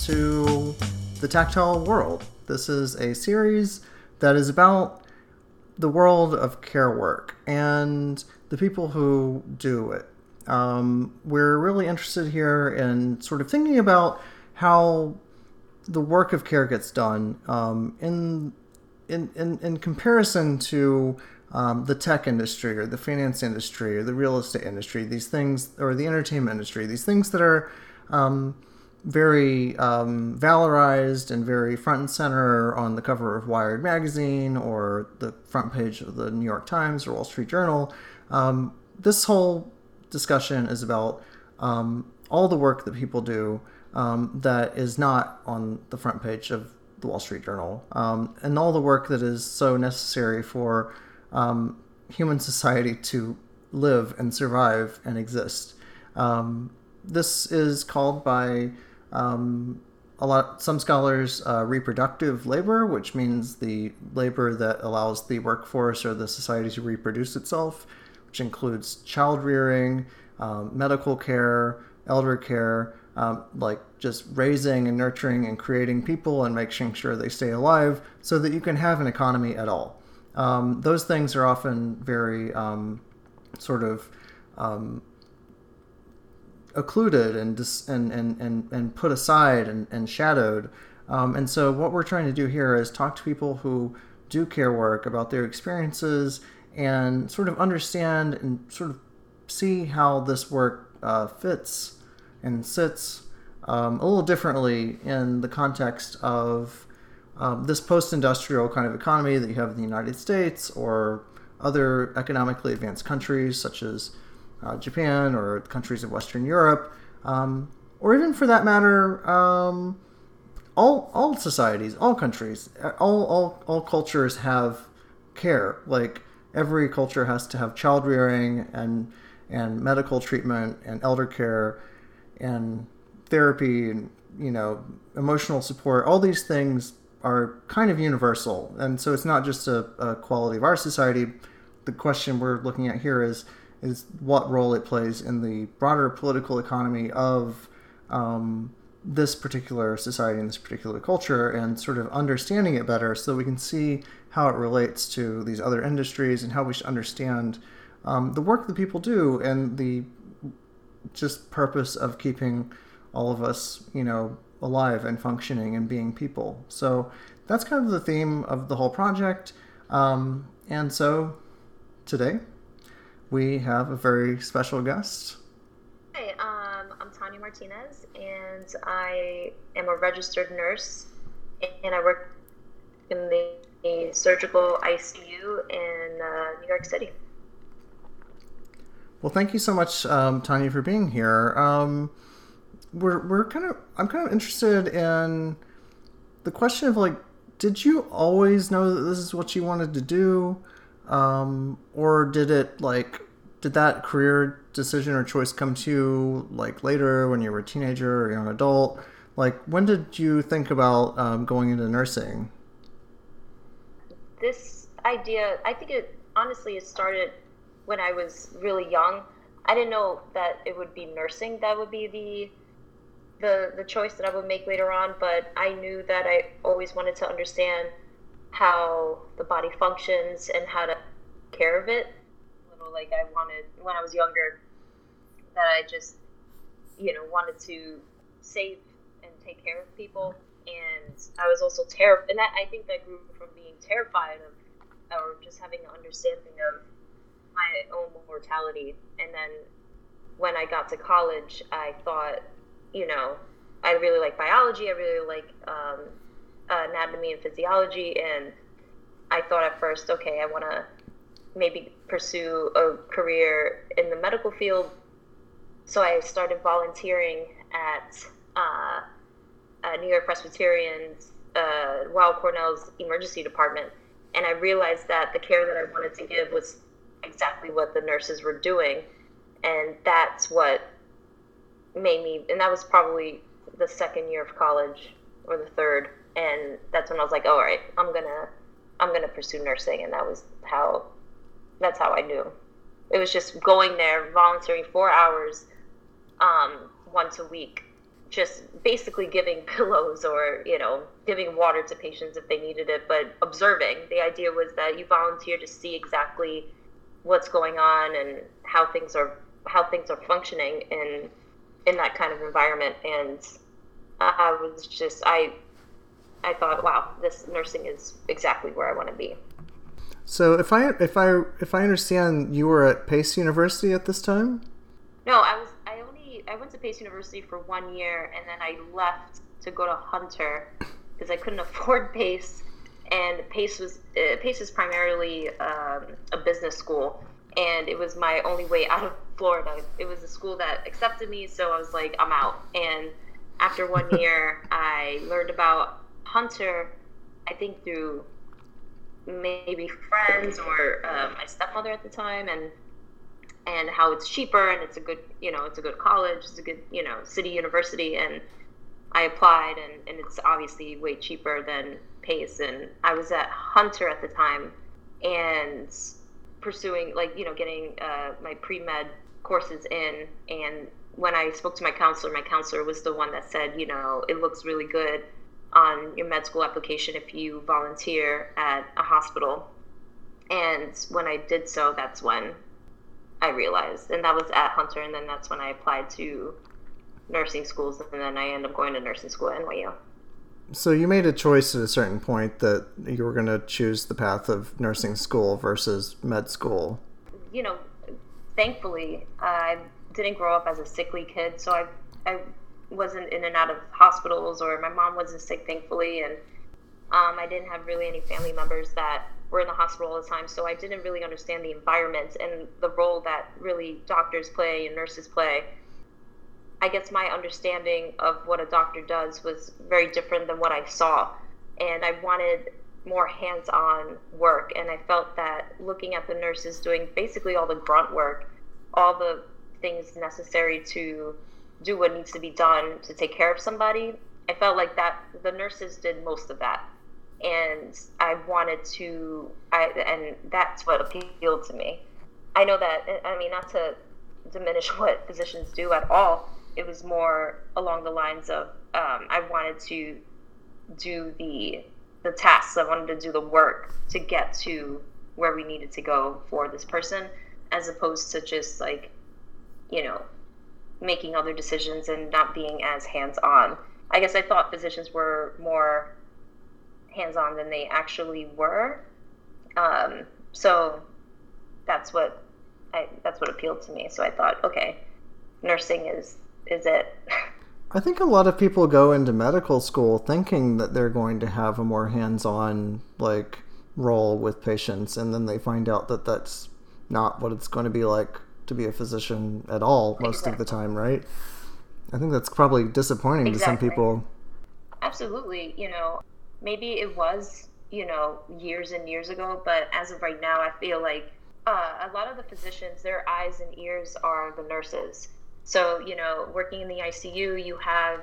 to the Tactile World. This is a series that is about the world of care work and the people who do it. Um, we're really interested here in sort of thinking about how the work of care gets done um, in, in, in, in comparison to um, the tech industry or the finance industry or the real estate industry, these things, or the entertainment industry, these things that are um, very um, valorized and very front and center on the cover of Wired magazine or the front page of the New York Times or Wall Street Journal. Um, this whole discussion is about um, all the work that people do um, that is not on the front page of the Wall Street Journal, um, and all the work that is so necessary for um, human society to live and survive and exist. This is called by um, a lot some scholars uh, reproductive labor, which means the labor that allows the workforce or the society to reproduce itself, which includes child rearing, um, medical care, elder care, um, like just raising and nurturing and creating people and making sure they stay alive so that you can have an economy at all. Um, those things are often very um, sort of um, occluded and, dis- and, and, and, and put aside and, and shadowed. Um, and so, what we're trying to do here is talk to people who do care work about their experiences and sort of understand and sort of see how this work uh, fits and sits um, a little differently in the context of um, this post industrial kind of economy that you have in the United States or other economically advanced countries such as uh, Japan or countries of Western Europe, um, or even for that matter, um, all all societies, all countries, all, all all cultures have care. Like every culture has to have child rearing and and medical treatment and elder care and therapy and you know emotional support. All these things are kind of universal, and so it's not just a, a quality of our society. The question we're looking at here is is what role it plays in the broader political economy of um, this particular society and this particular culture and sort of understanding it better so we can see how it relates to these other industries and how we should understand um, the work that people do and the just purpose of keeping all of us, you know, alive and functioning and being people. So that's kind of the theme of the whole project. Um, and so today we have a very special guest. Hi, um, I'm Tanya Martinez, and I am a registered nurse, and I work in the, the surgical ICU in uh, New York City. Well, thank you so much, um, Tanya, for being here. Um, we're we're kind of I'm kind of interested in the question of like, did you always know that this is what you wanted to do? Um, or did it like did that career decision or choice come to you like later when you were a teenager or young adult? Like when did you think about um, going into nursing? This idea, I think it honestly it started when I was really young. I didn't know that it would be nursing that would be the the the choice that I would make later on, but I knew that I always wanted to understand how the body functions and how to care of it. Little like I wanted when I was younger that I just you know wanted to save and take care of people. And I was also terrified and that, I think that grew from being terrified of or just having an understanding of my own mortality. And then when I got to college I thought you know I really like biology. I really like um, anatomy and physiology and I thought at first okay I want to maybe pursue a career in the medical field. So I started volunteering at uh, New York Presbyterian's uh, Cornell's emergency department, and I realized that the care that I wanted to give was exactly what the nurses were doing, and that's what made me. And that was probably the second year of college or the third, and that's when I was like, "All right, I'm gonna, I'm gonna pursue nursing," and that was how that's how I knew. It was just going there, volunteering four hours um, once a week just basically giving pillows or you know giving water to patients if they needed it but observing. The idea was that you volunteer to see exactly what's going on and how things are how things are functioning in in that kind of environment. And i was just i i thought wow this nursing is exactly where i want to be so if i if i if i understand you were at pace university at this time no i was I only I went to Pace University for one year, and then I left to go to Hunter because I couldn't afford Pace, and Pace was uh, Pace is primarily um, a business school, and it was my only way out of Florida. It was a school that accepted me, so I was like, I'm out. And after one year, I learned about Hunter. I think through maybe friends or uh, my stepmother at the time, and and how it's cheaper and it's a good you know it's a good college it's a good you know city university and i applied and, and it's obviously way cheaper than pace and i was at hunter at the time and pursuing like you know getting uh, my pre-med courses in and when i spoke to my counselor my counselor was the one that said you know it looks really good on your med school application if you volunteer at a hospital and when i did so that's when I realized, and that was at Hunter, and then that's when I applied to nursing schools, and then I ended up going to nursing school at NYU. So you made a choice at a certain point that you were going to choose the path of nursing school versus med school. You know, thankfully, I didn't grow up as a sickly kid, so I I wasn't in and out of hospitals, or my mom wasn't sick, thankfully, and um, I didn't have really any family members that were in the hospital all the time, so I didn't really understand the environment and the role that really doctors play and nurses play. I guess my understanding of what a doctor does was very different than what I saw, and I wanted more hands on work. And I felt that looking at the nurses doing basically all the grunt work, all the things necessary to do what needs to be done to take care of somebody, I felt like that the nurses did most of that and I wanted to, I, and that's what appealed to me. I know that, I mean, not to diminish what physicians do at all, it was more along the lines of um, I wanted to do the the tasks, I wanted to do the work to get to where we needed to go for this person, as opposed to just like, you know, making other decisions and not being as hands on. I guess I thought physicians were more hands on than they actually were. Um, so that's what I, that's what appealed to me. So I thought, okay, nursing is is it. I think a lot of people go into medical school thinking that they're going to have a more hands-on like role with patients and then they find out that that's not what it's going to be like to be a physician at all most exactly. of the time, right? I think that's probably disappointing exactly. to some people. Absolutely, you know, maybe it was, you know, years and years ago, but as of right now, I feel like uh, a lot of the physicians, their eyes and ears are the nurses. So, you know, working in the ICU, you have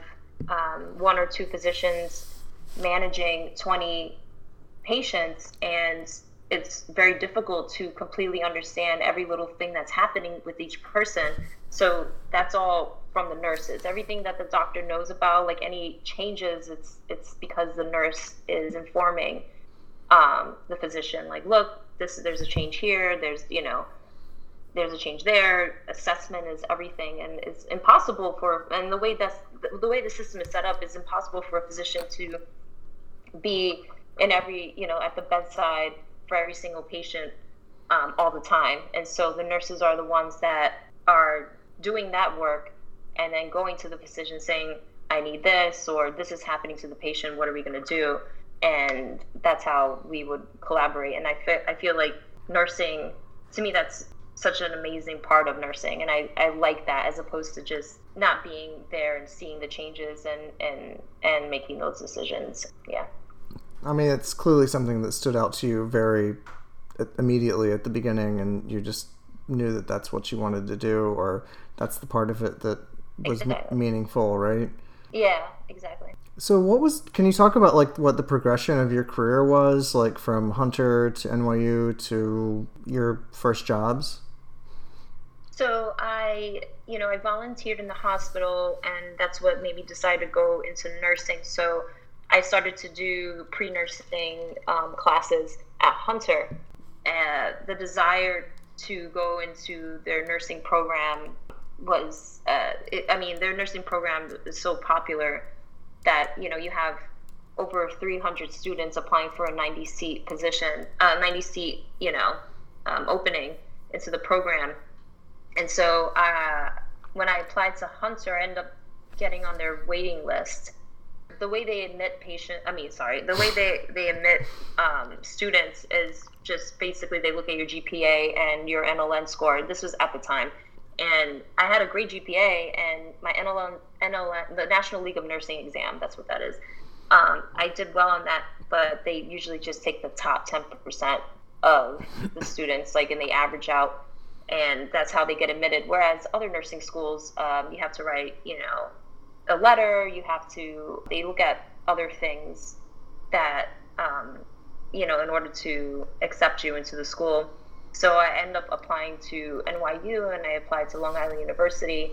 um, one or two physicians managing 20 patients, and it's very difficult to completely understand every little thing that's happening with each person. So that's all from the nurses. Everything that the doctor knows about, like any changes, it's it's because the nurse is informing um, the physician, like, look, this there's a change here. There's you know, there's a change there. Assessment is everything, and it's impossible for and the way that's the way the system is set up is impossible for a physician to be in every you know at the bedside for every single patient um, all the time. And so the nurses are the ones that are doing that work and then going to the physician saying, I need this, or this is happening to the patient, what are we going to do? And that's how we would collaborate. And I, fe- I feel like nursing, to me, that's such an amazing part of nursing. And I, I like that as opposed to just not being there and seeing the changes and, and, and making those decisions. Yeah. I mean, it's clearly something that stood out to you very uh, immediately at the beginning, and you just knew that that's what you wanted to do, or that's the part of it that was exactly. m- meaningful, right? Yeah, exactly. So, what was? Can you talk about like what the progression of your career was, like from Hunter to NYU to your first jobs? So I, you know, I volunteered in the hospital, and that's what made me decide to go into nursing. So I started to do pre-nursing um, classes at Hunter. The desire to go into their nursing program was, uh, it, I mean, their nursing program is so popular that you know you have over 300 students applying for a 90 seat position, uh, 90 seat, you know, um, opening into the program. And so uh, when I applied to Hunter, I ended up getting on their waiting list. The way they admit patient, I mean, sorry, the way they, they admit um, students is just basically they look at your GPA and your NLN score. This was at the time. And I had a great GPA and my NLN, NLN, the National League of Nursing exam, that's what that is. Um, I did well on that, but they usually just take the top 10% of the students, like, and they average out, and that's how they get admitted. Whereas other nursing schools, um, you have to write, you know, a letter, you have to, they look at other things that, um, you know, in order to accept you into the school. So I end up applying to NYU and I applied to Long Island University.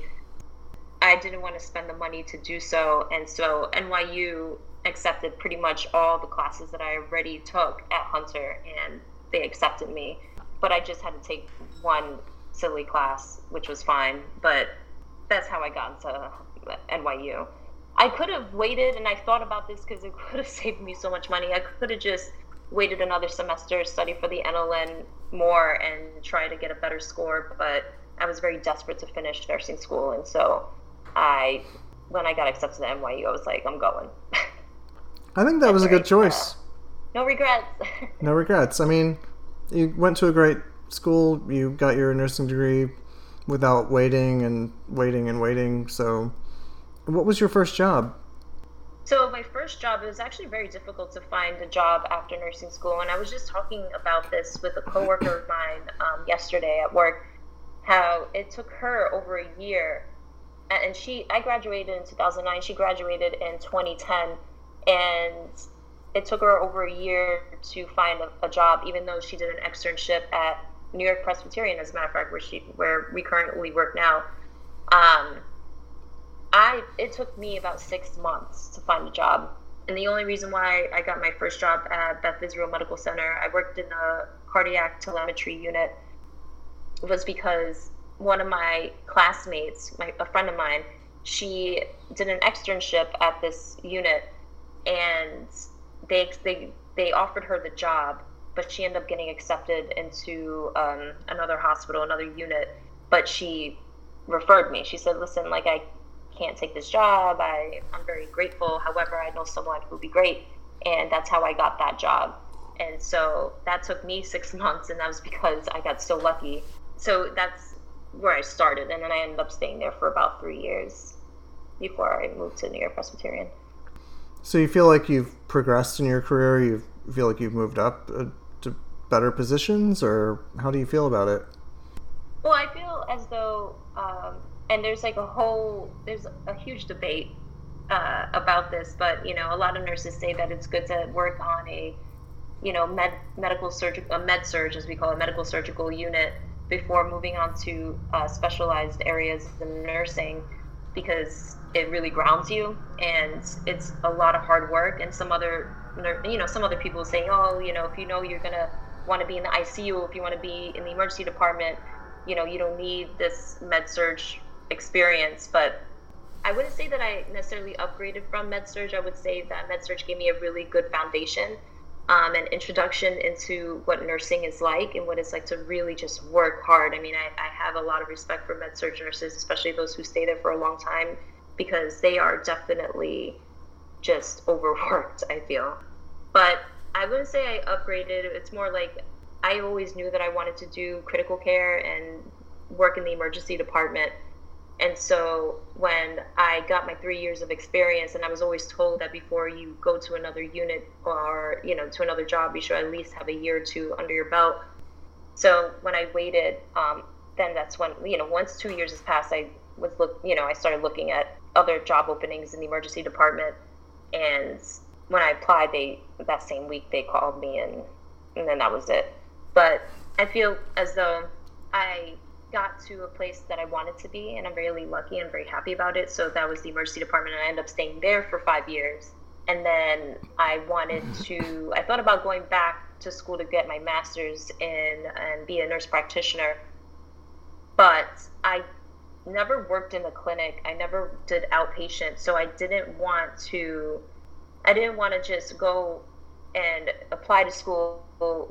I didn't want to spend the money to do so. And so NYU accepted pretty much all the classes that I already took at Hunter and they accepted me. But I just had to take one silly class, which was fine. But that's how I got into NYU. I could have waited, and I thought about this because it could have saved me so much money. I could have just waited another semester, study for the NLN more, and try to get a better score. But I was very desperate to finish nursing school, and so I, when I got accepted to NYU, I was like, I'm going. I think that was a good choice. no regrets. no regrets. I mean, you went to a great school. You got your nursing degree without waiting and waiting and waiting. So, what was your first job? So my first job, it was actually very difficult to find a job after nursing school, and I was just talking about this with a coworker of mine um, yesterday at work. How it took her over a year, and she I graduated in 2009. She graduated in 2010, and it took her over a year to find a, a job, even though she did an externship at New York Presbyterian, as a matter of fact, where she where we currently work now. Um, I it took me about six months to find a job, and the only reason why I got my first job at Beth Israel Medical Center, I worked in the cardiac telemetry unit, was because one of my classmates, my, a friend of mine, she did an externship at this unit, and they they they offered her the job, but she ended up getting accepted into um, another hospital, another unit. But she referred me. She said, "Listen, like I can't take this job. I, I'm very grateful. However, I know someone who would be great. And that's how I got that job. And so that took me six months, and that was because I got so lucky. So that's where I started. And then I ended up staying there for about three years before I moved to New York Presbyterian. So you feel like you've progressed in your career? You feel like you've moved up uh, to better positions, or how do you feel about it? Well, I feel as though um, and there's like a whole there's a huge debate uh, about this but you know a lot of nurses say that it's good to work on a you know med medical surgical a med surg as we call it medical surgical unit before moving on to uh, specialized areas in nursing because it really grounds you and it's a lot of hard work. And some other you know some other people saying oh you know if you know you're gonna want to be in the ICU if you want to be in the emergency department you know you don't need this med surg experience, but I wouldn't say that I necessarily upgraded from MedSurg. I would say that MedSurg gave me a really good foundation, um, an introduction into what nursing is like and what it's like to really just work hard. I mean, I, I have a lot of respect for MedSurg nurses, especially those who stay there for a long time, because they are definitely just overworked, I feel. But I wouldn't say I upgraded. It's more like I always knew that I wanted to do critical care and work in the emergency department and so when I got my three years of experience, and I was always told that before you go to another unit or you know to another job, you should at least have a year or two under your belt. So when I waited, um, then that's when you know once two years has passed, I was look you know I started looking at other job openings in the emergency department, and when I applied, they that same week they called me, and and then that was it. But I feel as though I got to a place that I wanted to be, and I'm really lucky and very happy about it. So that was the emergency department, and I ended up staying there for five years. And then I wanted mm-hmm. to, I thought about going back to school to get my master's in and be a nurse practitioner, but I never worked in a clinic. I never did outpatient, so I didn't want to. I didn't want to just go and apply to school,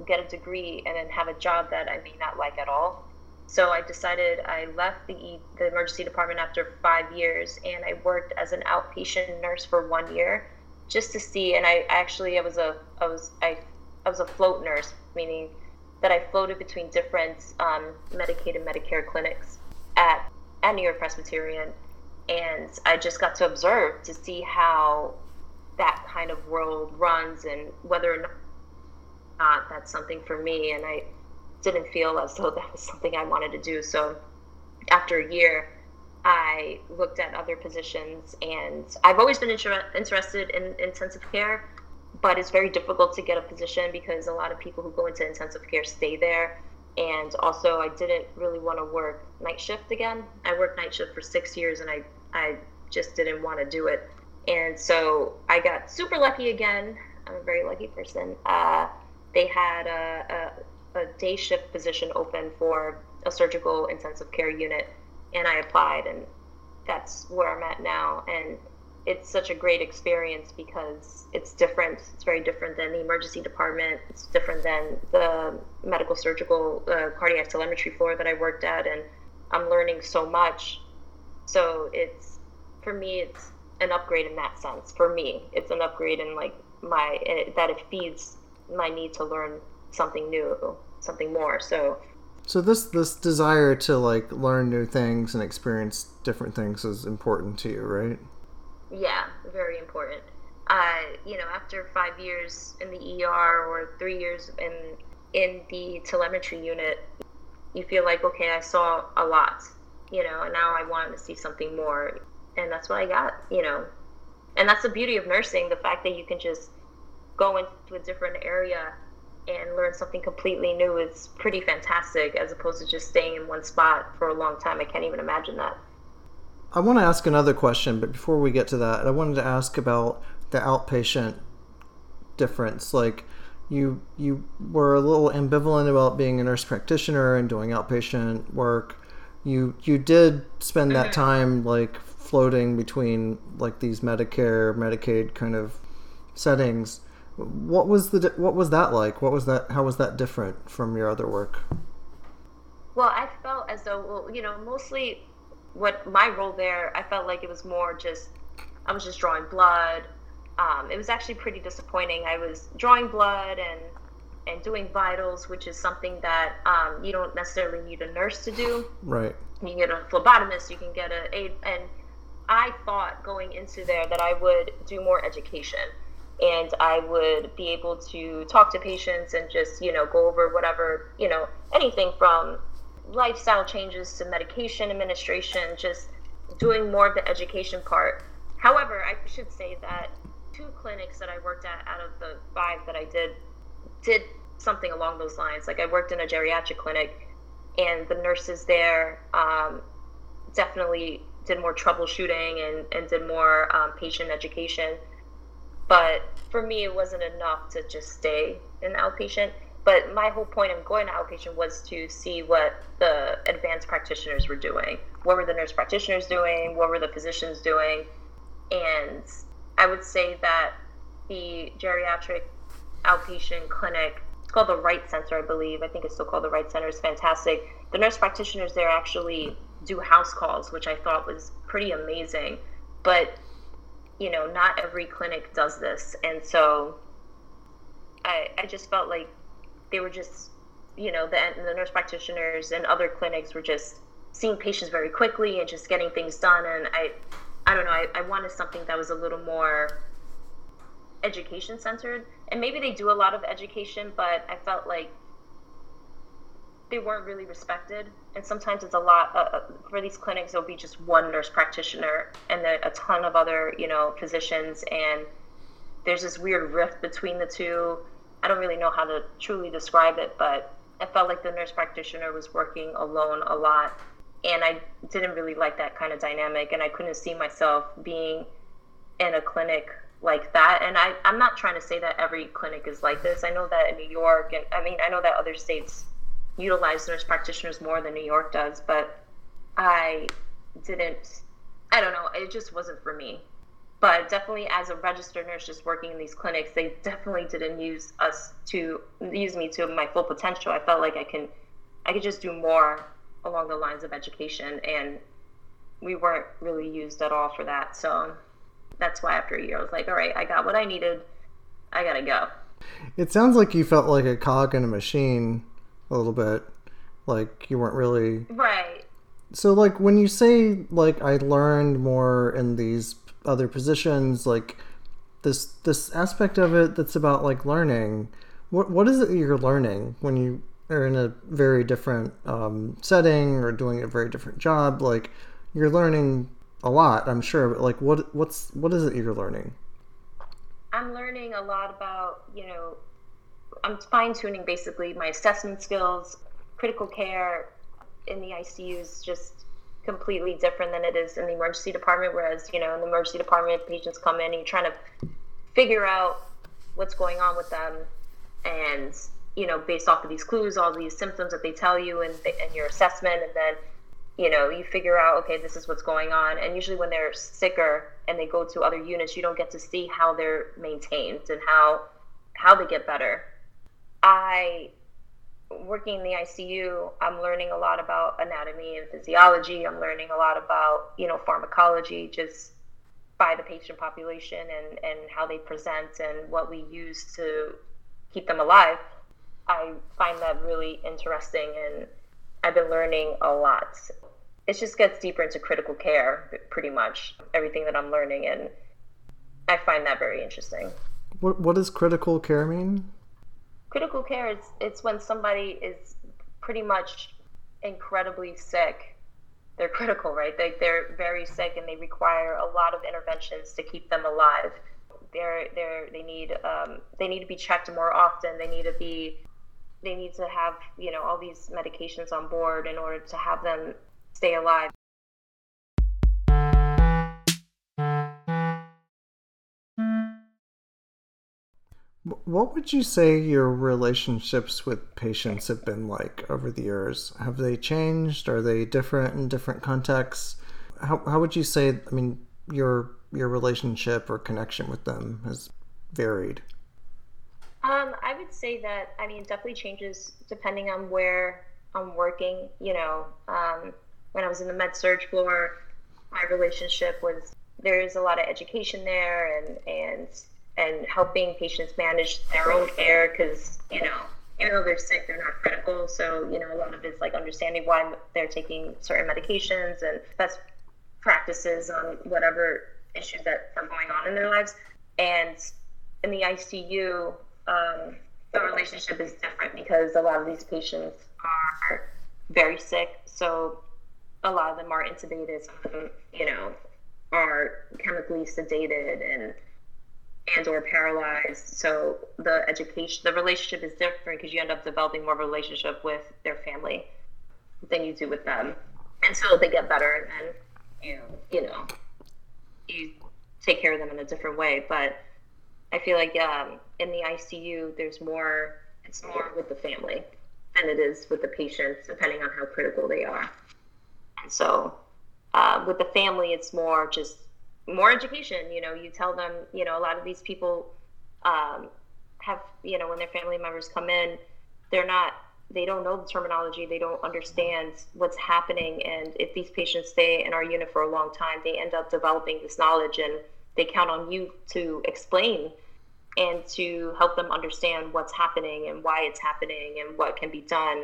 get a degree, and then have a job that I may not like at all. So I decided I left the the emergency department after five years, and I worked as an outpatient nurse for one year, just to see. And I actually I was a I was I I was a float nurse, meaning that I floated between different um, Medicaid and Medicare clinics at at New York Presbyterian, and I just got to observe to see how that kind of world runs and whether or not that's something for me. And I didn't feel as though that was something I wanted to do. So after a year, I looked at other positions, and I've always been inter- interested in intensive care, but it's very difficult to get a position because a lot of people who go into intensive care stay there. And also, I didn't really want to work night shift again. I worked night shift for six years, and I I just didn't want to do it. And so I got super lucky again. I'm a very lucky person. Uh, they had a, a, day shift position open for a surgical intensive care unit, and I applied, and that's where I'm at now. And it's such a great experience because it's different. It's very different than the emergency department. It's different than the medical surgical uh, cardiac telemetry floor that I worked at, and I'm learning so much. So it's for me, it's an upgrade in that sense. For me, it's an upgrade in like my it, that it feeds my need to learn something new, something more. So so this this desire to like learn new things and experience different things is important to you, right? Yeah, very important. Uh, you know, after five years in the ER or three years in in the telemetry unit, you feel like okay, I saw a lot, you know, and now I want to see something more, and that's what I got, you know, and that's the beauty of nursing, the fact that you can just go into a different area and learn something completely new is pretty fantastic as opposed to just staying in one spot for a long time. I can't even imagine that. I want to ask another question, but before we get to that, I wanted to ask about the outpatient difference. Like, you you were a little ambivalent about being a nurse practitioner and doing outpatient work. You you did spend that mm-hmm. time like floating between like these Medicare, Medicaid kind of settings. What was the what was that like? What was that? How was that different from your other work? Well, I felt as though well, you know, mostly what my role there, I felt like it was more just I was just drawing blood. Um, it was actually pretty disappointing. I was drawing blood and and doing vitals, which is something that um, you don't necessarily need a nurse to do. Right. You can get a phlebotomist. You can get a aid. And I thought going into there that I would do more education, and I would be able to talk to patients and just you know go over whatever you know anything from lifestyle changes to medication administration, just doing more of the education part. However, I should say that two clinics that I worked at out of the five that I did did something along those lines. Like I worked in a geriatric clinic, and the nurses there um, definitely did more troubleshooting and, and did more um, patient education. But for me, it wasn't enough to just stay in outpatient. But my whole point of going to outpatient was to see what the advanced practitioners were doing. What were the nurse practitioners doing? What were the physicians doing? And I would say that the geriatric outpatient clinic, it's called the Wright Center, I believe. I think it's still called the Wright Center, is fantastic. The nurse practitioners there actually do house calls, which I thought was pretty amazing. But, you know, not every clinic does this. And so I, I just felt like they were just, you know, the, the nurse practitioners and other clinics were just seeing patients very quickly and just getting things done. And I, I don't know, I, I wanted something that was a little more education centered. And maybe they do a lot of education, but I felt like they weren't really respected. And sometimes it's a lot uh, uh for these clinics. There'll be just one nurse practitioner and then a ton of other, you know, physicians, and there's this weird rift between the two. I don't really know how to truly describe it, but I felt like the nurse practitioner was working alone a lot. And I didn't really like that kind of dynamic. And I couldn't see myself being in a clinic like that. And I, I'm not trying to say that every clinic is like this. I know that in New York, and I mean, I know that other states utilize nurse practitioners more than New York does, but I didn't, I don't know, it just wasn't for me. But definitely, as a registered nurse just working in these clinics, they definitely didn't use us to use me to my full potential. I felt like I can, I could just do more along the lines of education, and we weren't really used at all for that. So that's why after a year, I was like, all right, I got what I needed. I gotta go. It sounds like you felt like a cog in a machine a little bit. Like you weren't really. Right. So, like, when you say, like, I learned more in these other positions, like, this this aspect of it that's about like learning what what is it you're learning when you are in a very different um, setting or doing a very different job like you're learning a lot, I'm sure. But like, what what's what is it you're learning? I'm learning a lot about you know, I'm fine tuning basically my assessment skills. Critical care in the ICU is just completely different than it is in the emergency department. Whereas you know, in the emergency department, patients come in and you're trying to figure out what's going on with them, and you know, based off of these clues, all these symptoms that they tell you, and, and your assessment, and then you know, you figure out, okay, this is what's going on. And usually when they're sicker and they go to other units, you don't get to see how they're maintained and how how they get better. I working in the ICU, I'm learning a lot about anatomy and physiology. I'm learning a lot about, you know, pharmacology just by the patient population and, and how they present and what we use to keep them alive. I find that really interesting and I've been learning a lot it just gets deeper into critical care, pretty much everything that I'm learning, and I find that very interesting. What What does critical care mean? Critical care is it's when somebody is pretty much incredibly sick. They're critical, right? They they're very sick and they require a lot of interventions to keep them alive. They're they're they need um, they need to be checked more often. They need to be they need to have you know all these medications on board in order to have them stay alive. What would you say your relationships with patients have been like over the years? Have they changed? Are they different in different contexts? How, how would you say, I mean, your your relationship or connection with them has varied? Um, I would say that, I mean, it definitely changes depending on where I'm working. You know, um, when I was in the med surg floor, my relationship was there is a lot of education there and and and helping patients manage their own care because you know even though they're sick they're not critical. So you know a lot of it's like understanding why they're taking certain medications and best practices on whatever issues that are going on in their lives. And in the icu um, the relationship is different because a lot of these patients are very sick. So a lot of them are intubated, some of them, you know, are chemically sedated and and or paralyzed. So the education, the relationship is different because you end up developing more of a relationship with their family than you do with them and so they get better, and then you you know you take care of them in a different way. But I feel like um, in the ICU, there's more. It's more with the family than it is with the patients, depending on how critical they are. And so uh, with the family, it's more just more education. You know, you tell them, you know, a lot of these people um, have, you know, when their family members come in, they're not, they don't know the terminology, they don't understand what's happening. And if these patients stay in our unit for a long time, they end up developing this knowledge and they count on you to explain and to help them understand what's happening and why it's happening and what can be done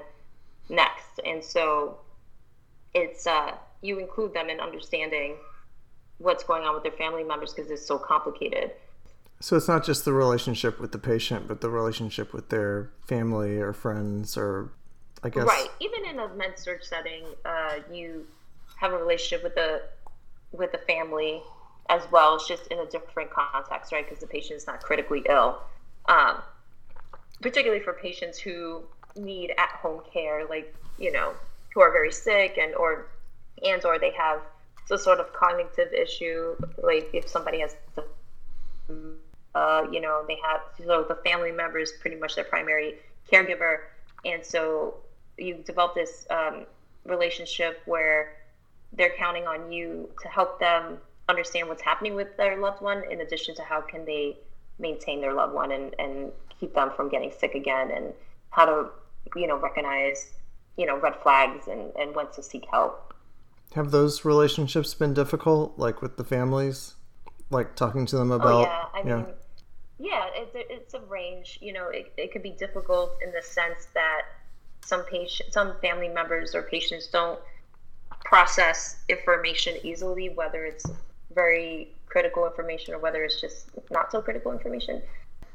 next. And so it's uh, you include them in understanding what's going on with their family members because it's so complicated. So it's not just the relationship with the patient, but the relationship with their family or friends, or I guess right. Even in a med surg setting, uh, you have a relationship with the with the family as well. It's just in a different context, right? Because the patient is not critically ill. Um, particularly for patients who need at home care, like you know, who are very sick and or and or they have some sort of cognitive issue, like if somebody has, uh, you know, they have so the family member is pretty much their primary caregiver, and so you develop this um, relationship where they're counting on you to help them understand what's happening with their loved one in addition to how can they maintain their loved one and, and keep them from getting sick again and how to you know recognize you know red flags and, and when to seek help have those relationships been difficult like with the families like talking to them oh, about oh, yeah i mean yeah it's a, it's a range you know it, it could be difficult in the sense that some patient some family members or patients don't process information easily whether it's very critical information or whether it's just not so critical information.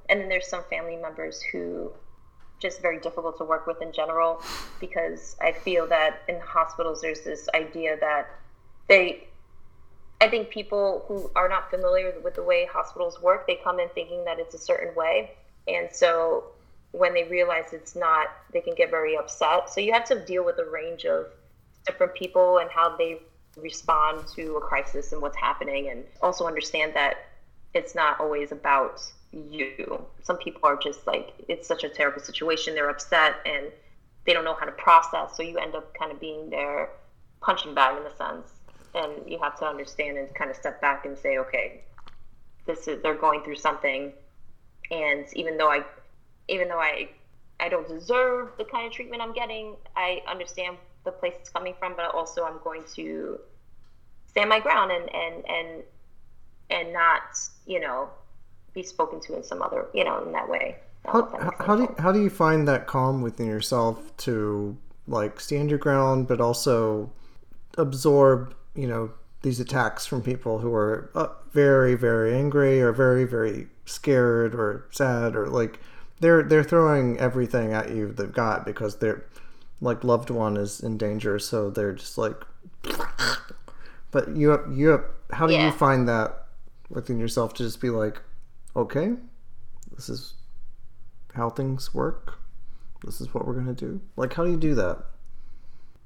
And then there's some family members who just very difficult to work with in general because I feel that in hospitals there's this idea that they I think people who are not familiar with the way hospitals work, they come in thinking that it's a certain way. And so when they realize it's not, they can get very upset. So you have to deal with a range of different people and how they respond to a crisis and what's happening and also understand that it's not always about you. Some people are just like, it's such a terrible situation, they're upset and they don't know how to process. So you end up kind of being their punching bag in a sense. And you have to understand and kind of step back and say, okay, this is they're going through something and even though I even though I I don't deserve the kind of treatment I'm getting, I understand the place it's coming from, but also I'm going to stand my ground and and and and not you know be spoken to in some other you know in that way. How, how, how do you, how do you find that calm within yourself to like stand your ground, but also absorb you know these attacks from people who are uh, very very angry or very very scared or sad or like they're they're throwing everything at you they've got because they're like loved one is in danger, so they're just like. But you you how do yeah. you find that within yourself to just be like, okay, this is how things work. This is what we're gonna do. Like, how do you do that?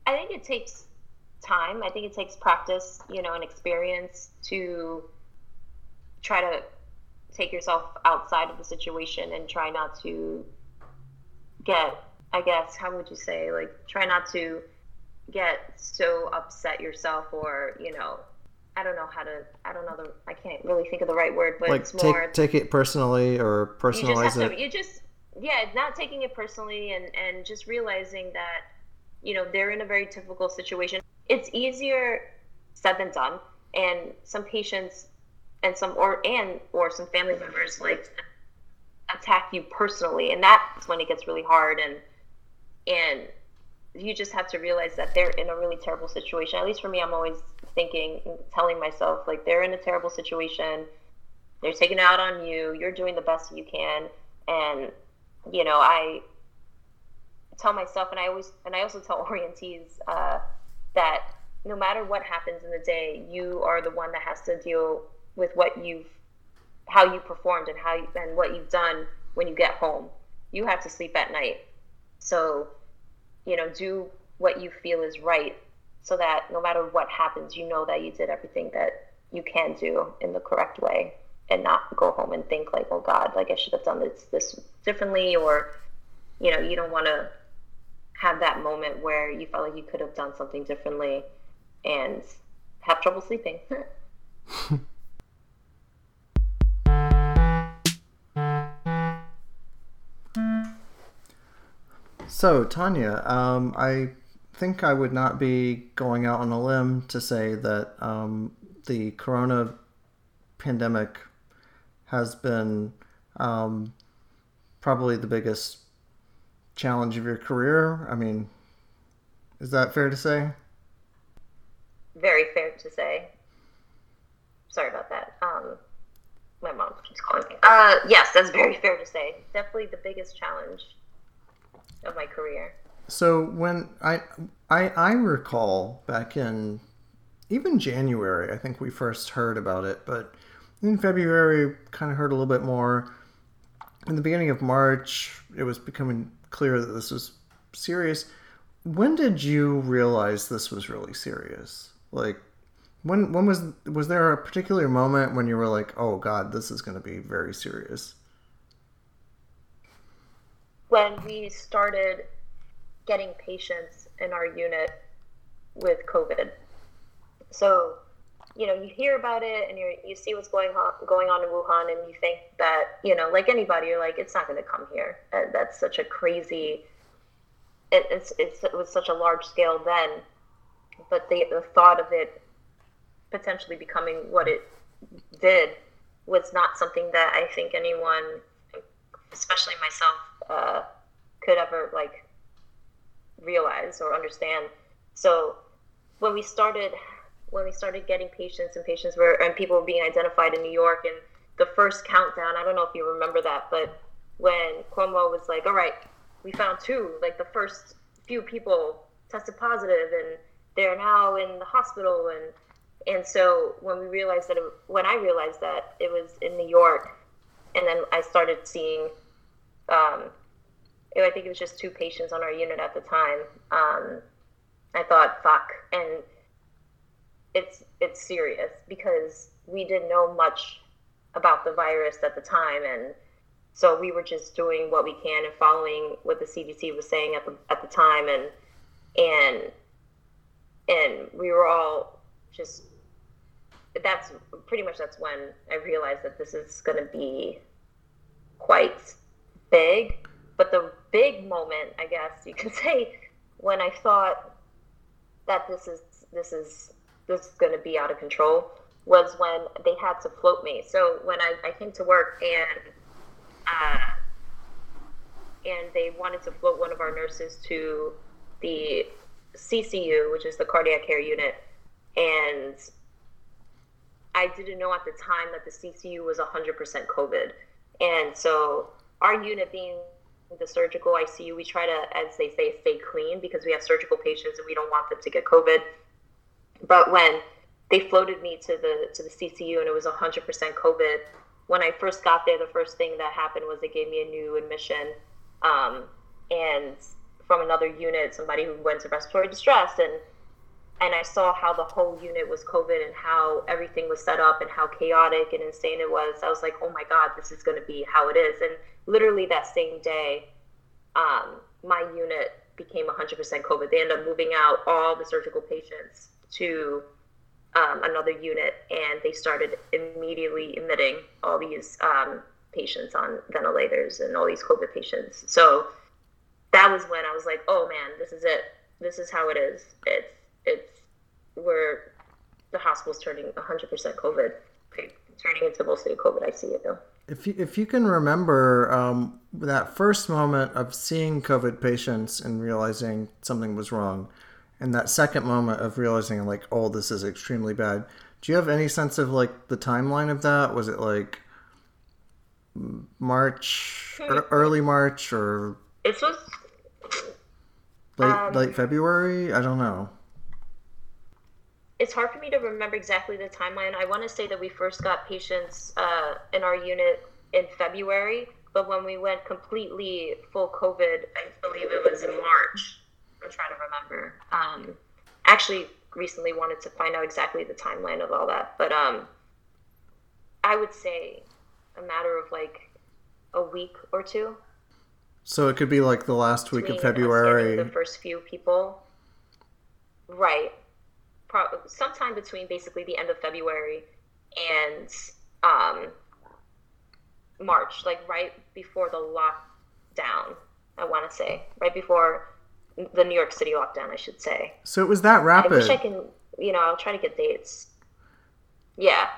I think it takes time. I think it takes practice, you know, and experience to try to take yourself outside of the situation and try not to get I guess, how would you say, like, try not to get so upset yourself or, you know, I don't know how to, I don't know the, I can't really think of the right word, but like it's more. Take, take it personally or personalize you it. To, you just, yeah, not taking it personally and, and just realizing that, you know, they're in a very difficult situation. It's easier said than done. And some patients and some, or, and, or some family members like attack you personally. And that's when it gets really hard. And, and you just have to realize that they're in a really terrible situation. At least for me, I'm always thinking, and telling myself, like, they're in a terrible situation. They're taking out on you. You're doing the best you can. And, you know, I tell myself, and I always, and I also tell orientees uh, that no matter what happens in the day, you are the one that has to deal with what you've, how you performed and how you, and what you've done when you get home. You have to sleep at night. So you know, do what you feel is right so that no matter what happens, you know that you did everything that you can do in the correct way and not go home and think like, oh God, like I should have done this this differently or you know, you don't want to have that moment where you felt like you could have done something differently and have trouble sleeping. So, Tanya, um, I think I would not be going out on a limb to say that um, the corona pandemic has been um, probably the biggest challenge of your career. I mean, is that fair to say? Very fair to say. Sorry about that. Um, my mom keeps calling me. Uh, yes, that's very fair to say. Definitely the biggest challenge of my career. So when I I I recall back in even January, I think we first heard about it, but in February kind of heard a little bit more. In the beginning of March, it was becoming clear that this was serious. When did you realize this was really serious? Like, when when was was there a particular moment when you were like, "Oh God, this is going to be very serious"? When we started getting patients in our unit with COVID, so you know you hear about it and you you see what's going on going on in Wuhan, and you think that you know, like anybody, you're like, it's not going to come here. And that's such a crazy. It, it's, it's it was such a large scale then, but the the thought of it potentially becoming what it did was not something that I think anyone, especially myself, uh, could ever like realize or understand. So when we started when we started getting patients and patients were and people were being identified in New York and the first countdown, I don't know if you remember that, but when Cuomo was like, All right, we found two, like the first few people tested positive and they're now in the hospital and and so when we realized that it, when I realized that it was in New York and then I started seeing um, I think it was just two patients on our unit at the time. Um, I thought fuck and it's it's serious because we didn't know much about the virus at the time and so we were just doing what we can and following what the CDC was saying at the at the time and and and we were all just that's pretty much that's when I realized that this is going to be quite big but the big moment I guess you can say when I thought that this is this is this is going to be out of control was when they had to float me. So when I, I came to work and uh, and they wanted to float one of our nurses to the CCU, which is the cardiac care unit, and I didn't know at the time that the CCU was 100% COVID, and so our unit being the surgical ICU, we try to, as they say, stay clean because we have surgical patients and we don't want them to get COVID. But when they floated me to the to the CCU and it was 100% COVID, when I first got there, the first thing that happened was they gave me a new admission, um, and from another unit, somebody who went to respiratory distress, and and I saw how the whole unit was COVID and how everything was set up and how chaotic and insane it was. I was like, oh my god, this is going to be how it is. And literally that same day, um, my unit became 100% COVID. They ended up moving out all the surgical patients to um, another unit, and they started immediately admitting all these um, patients on ventilators and all these COVID patients. So that was when I was like, oh man, this is it. This is how it is. It's it's where the hospital's turning 100% COVID, turning into mostly a COVID ICU. If you, if you can remember um, that first moment of seeing COVID patients and realizing something was wrong, and that second moment of realizing like oh this is extremely bad do you have any sense of like the timeline of that was it like march hmm. early march or it was late um, late february i don't know it's hard for me to remember exactly the timeline i want to say that we first got patients uh, in our unit in february but when we went completely full covid i believe it was in march I'm trying to remember. Um, actually, recently wanted to find out exactly the timeline of all that, but um, I would say a matter of like a week or two. So it could be like the last week of February. The first few people, right? Pro- sometime between basically the end of February and um, March, like right before the lockdown. I want to say right before the New York City lockdown, I should say. So it was that rapid. I wish I can, you know, I'll try to get dates. Yeah.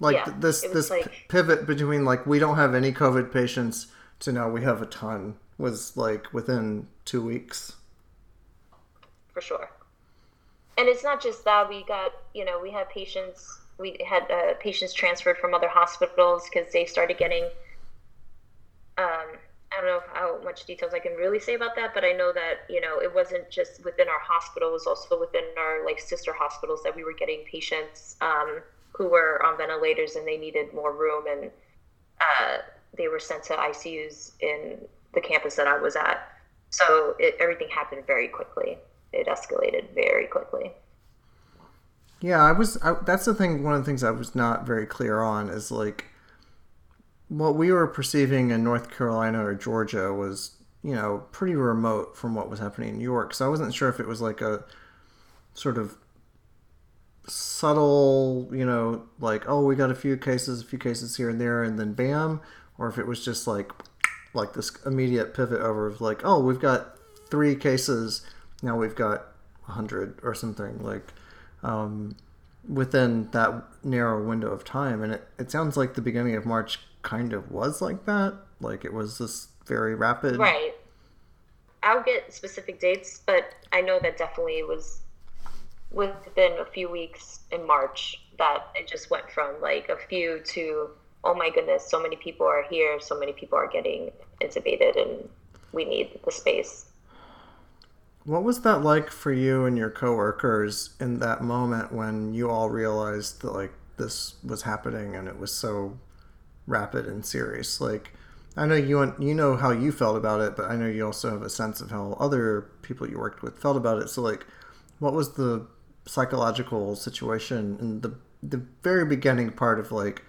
Like yeah. this this like, pivot between like we don't have any COVID patients to now we have a ton was like within two weeks. For sure. And it's not just that we got, you know, we had patients, we had uh, patients transferred from other hospitals because they started getting um, I don't know how much details I can really say about that, but I know that you know it wasn't just within our hospital; it was also within our like sister hospitals that we were getting patients um, who were on ventilators and they needed more room, and uh, they were sent to ICUs in the campus that I was at. So it, everything happened very quickly. It escalated very quickly. Yeah, I was. I, that's the thing. One of the things I was not very clear on is like what we were perceiving in North Carolina or Georgia was, you know, pretty remote from what was happening in New York. So I wasn't sure if it was like a sort of subtle, you know, like oh, we got a few cases, a few cases here and there, and then bam, or if it was just like like this immediate pivot over of like oh, we've got three cases, now we've got hundred or something like. Um, within that narrow window of time and it, it sounds like the beginning of march kind of was like that like it was this very rapid right i'll get specific dates but i know that definitely was within a few weeks in march that it just went from like a few to oh my goodness so many people are here so many people are getting intubated and we need the space what was that like for you and your coworkers in that moment when you all realized that like this was happening and it was so rapid and serious? Like, I know you you know how you felt about it, but I know you also have a sense of how other people you worked with felt about it. So, like, what was the psychological situation in the the very beginning part of like,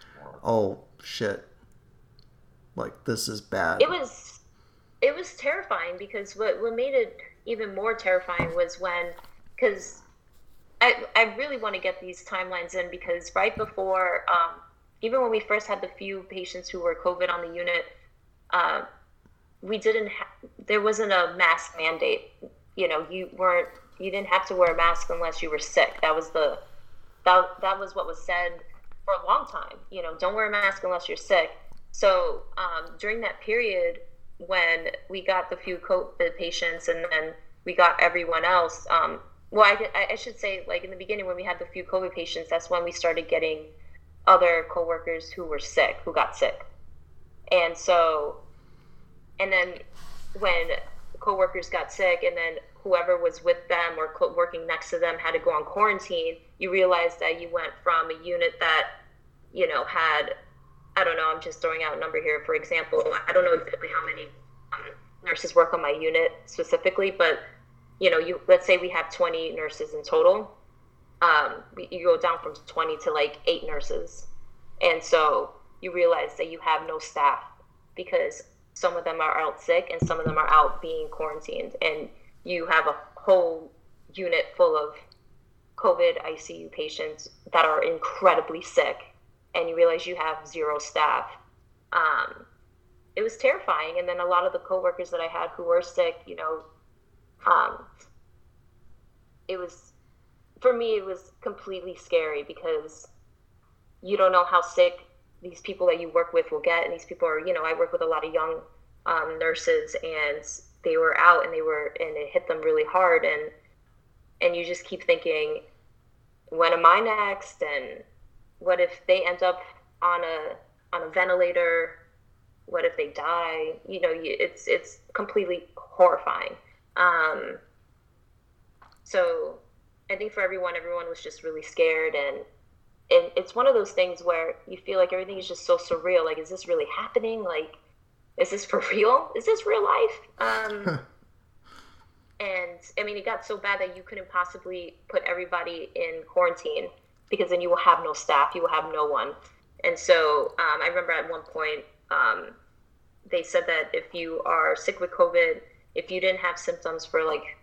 oh shit, like this is bad? It was it was terrifying because what what made it even more terrifying was when, because I, I really want to get these timelines in because right before, um, even when we first had the few patients who were COVID on the unit, uh, we didn't, ha- there wasn't a mask mandate. You know, you weren't, you didn't have to wear a mask unless you were sick. That was the, that, that was what was said for a long time. You know, don't wear a mask unless you're sick. So um, during that period, when we got the few COVID patients and then we got everyone else. Um, well, I, I should say, like in the beginning, when we had the few COVID patients, that's when we started getting other coworkers who were sick, who got sick. And so, and then when coworkers got sick, and then whoever was with them or co- working next to them had to go on quarantine, you realize that you went from a unit that, you know, had I don't know, I'm just throwing out a number here. For example, I don't know exactly how many um, nurses work on my unit specifically, but you know, you let's say we have 20 nurses in total. Um, you go down from 20 to like eight nurses, and so you realize that you have no staff because some of them are out sick and some of them are out being quarantined, and you have a whole unit full of COVID ICU patients that are incredibly sick and you realize you have zero staff. Um, it was terrifying. And then a lot of the coworkers that I had who were sick, you know, um, it was for me it was completely scary because you don't know how sick these people that you work with will get and these people are you know i work with a lot of young um, nurses and they were out and they were and it hit them really hard and and you just keep thinking when am i next and what if they end up on a on a ventilator? What if they die? You know, it's it's completely horrifying. Um, so I think for everyone, everyone was just really scared, and and it's one of those things where you feel like everything is just so surreal. Like, is this really happening? Like, is this for real? Is this real life? Um, and I mean, it got so bad that you couldn't possibly put everybody in quarantine because then you will have no staff, you will have no one. And so um, I remember at one point um, they said that if you are sick with COVID, if you didn't have symptoms for like,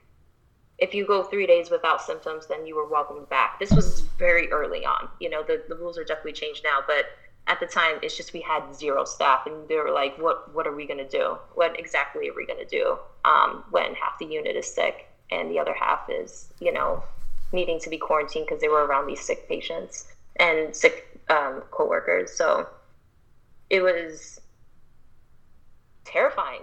if you go three days without symptoms, then you were welcomed back. This was very early on. You know, the, the rules are definitely changed now, but at the time it's just we had zero staff and they were like what what are we going to do what exactly are we going to do um, when half the unit is sick and the other half is you know needing to be quarantined because they were around these sick patients and sick um, coworkers. So it was terrifying,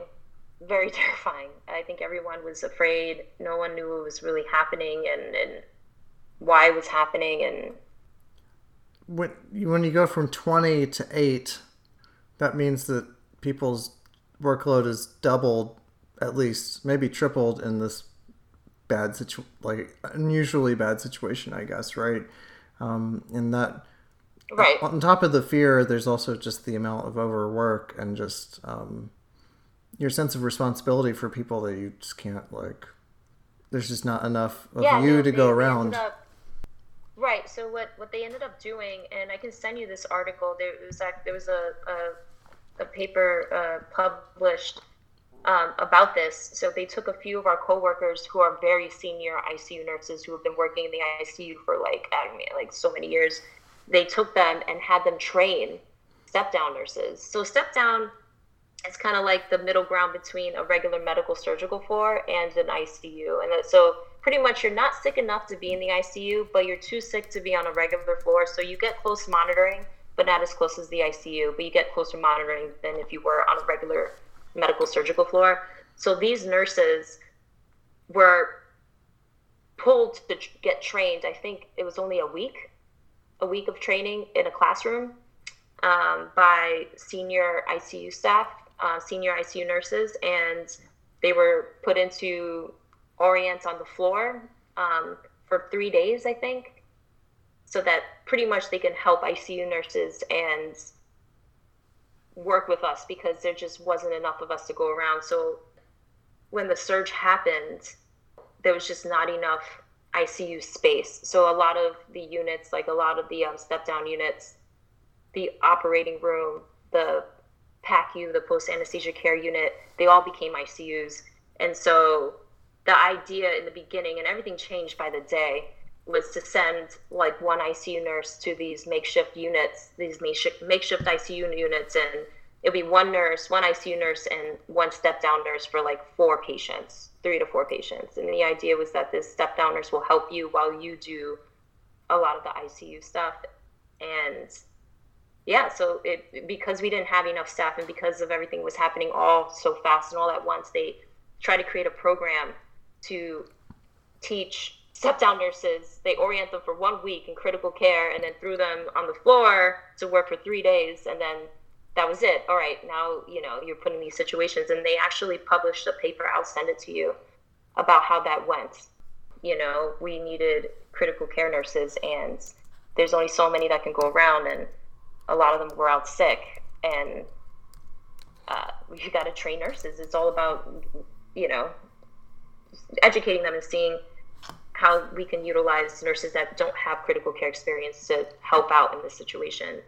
very terrifying. I think everyone was afraid. No one knew what was really happening and, and why it was happening. And when when you go from twenty to eight, that means that people's workload is doubled, at least maybe tripled in this bad situ like unusually bad situation, I guess, right? Um, and that right on top of the fear, there's also just the amount of overwork and just um, your sense of responsibility for people that you just can't like. There's just not enough of yeah, you to they, go around. Up, right. So what what they ended up doing, and I can send you this article. There was there was a a, a paper uh, published um, about this. So they took a few of our coworkers who are very senior ICU nurses who have been working in the ICU for like I mean, like so many years. They took them and had them train step down nurses. So step down is kind of like the middle ground between a regular medical surgical floor and an ICU. And so pretty much you're not sick enough to be in the ICU, but you're too sick to be on a regular floor. So you get close monitoring, but not as close as the ICU, but you get closer monitoring than if you were on a regular medical surgical floor. So these nurses were pulled to get trained. I think it was only a week, a week of training in a classroom um, by senior ICU staff, uh, senior ICU nurses, and they were put into orients on the floor um, for three days, I think, so that pretty much they can help ICU nurses and work with us because there just wasn't enough of us to go around. So when the surge happened, there was just not enough ICU space. So a lot of the units, like a lot of the um, step down units, the operating room, the PACU, the post anesthesia care unit, they all became ICUs. And so the idea in the beginning, and everything changed by the day, was to send like one ICU nurse to these makeshift units, these makeshift ICU units, and it'd be one nurse, one ICU nurse, and one step down nurse for like four patients, three to four patients. And the idea was that this step down nurse will help you while you do a lot of the ICU stuff. And yeah, so it because we didn't have enough staff and because of everything was happening all so fast and all at once, they tried to create a program to teach step down nurses. They orient them for one week in critical care and then threw them on the floor to work for three days. And then that was it. All right, now, you know, you're put in these situations. And they actually published a paper, I'll send it to you, about how that went. You know, we needed critical care nurses, and there's only so many that can go around. And a lot of them were out sick. And uh, you got to train nurses. It's all about, you know, educating them and seeing how we can utilize nurses that don't have critical care experience to help out in this situation.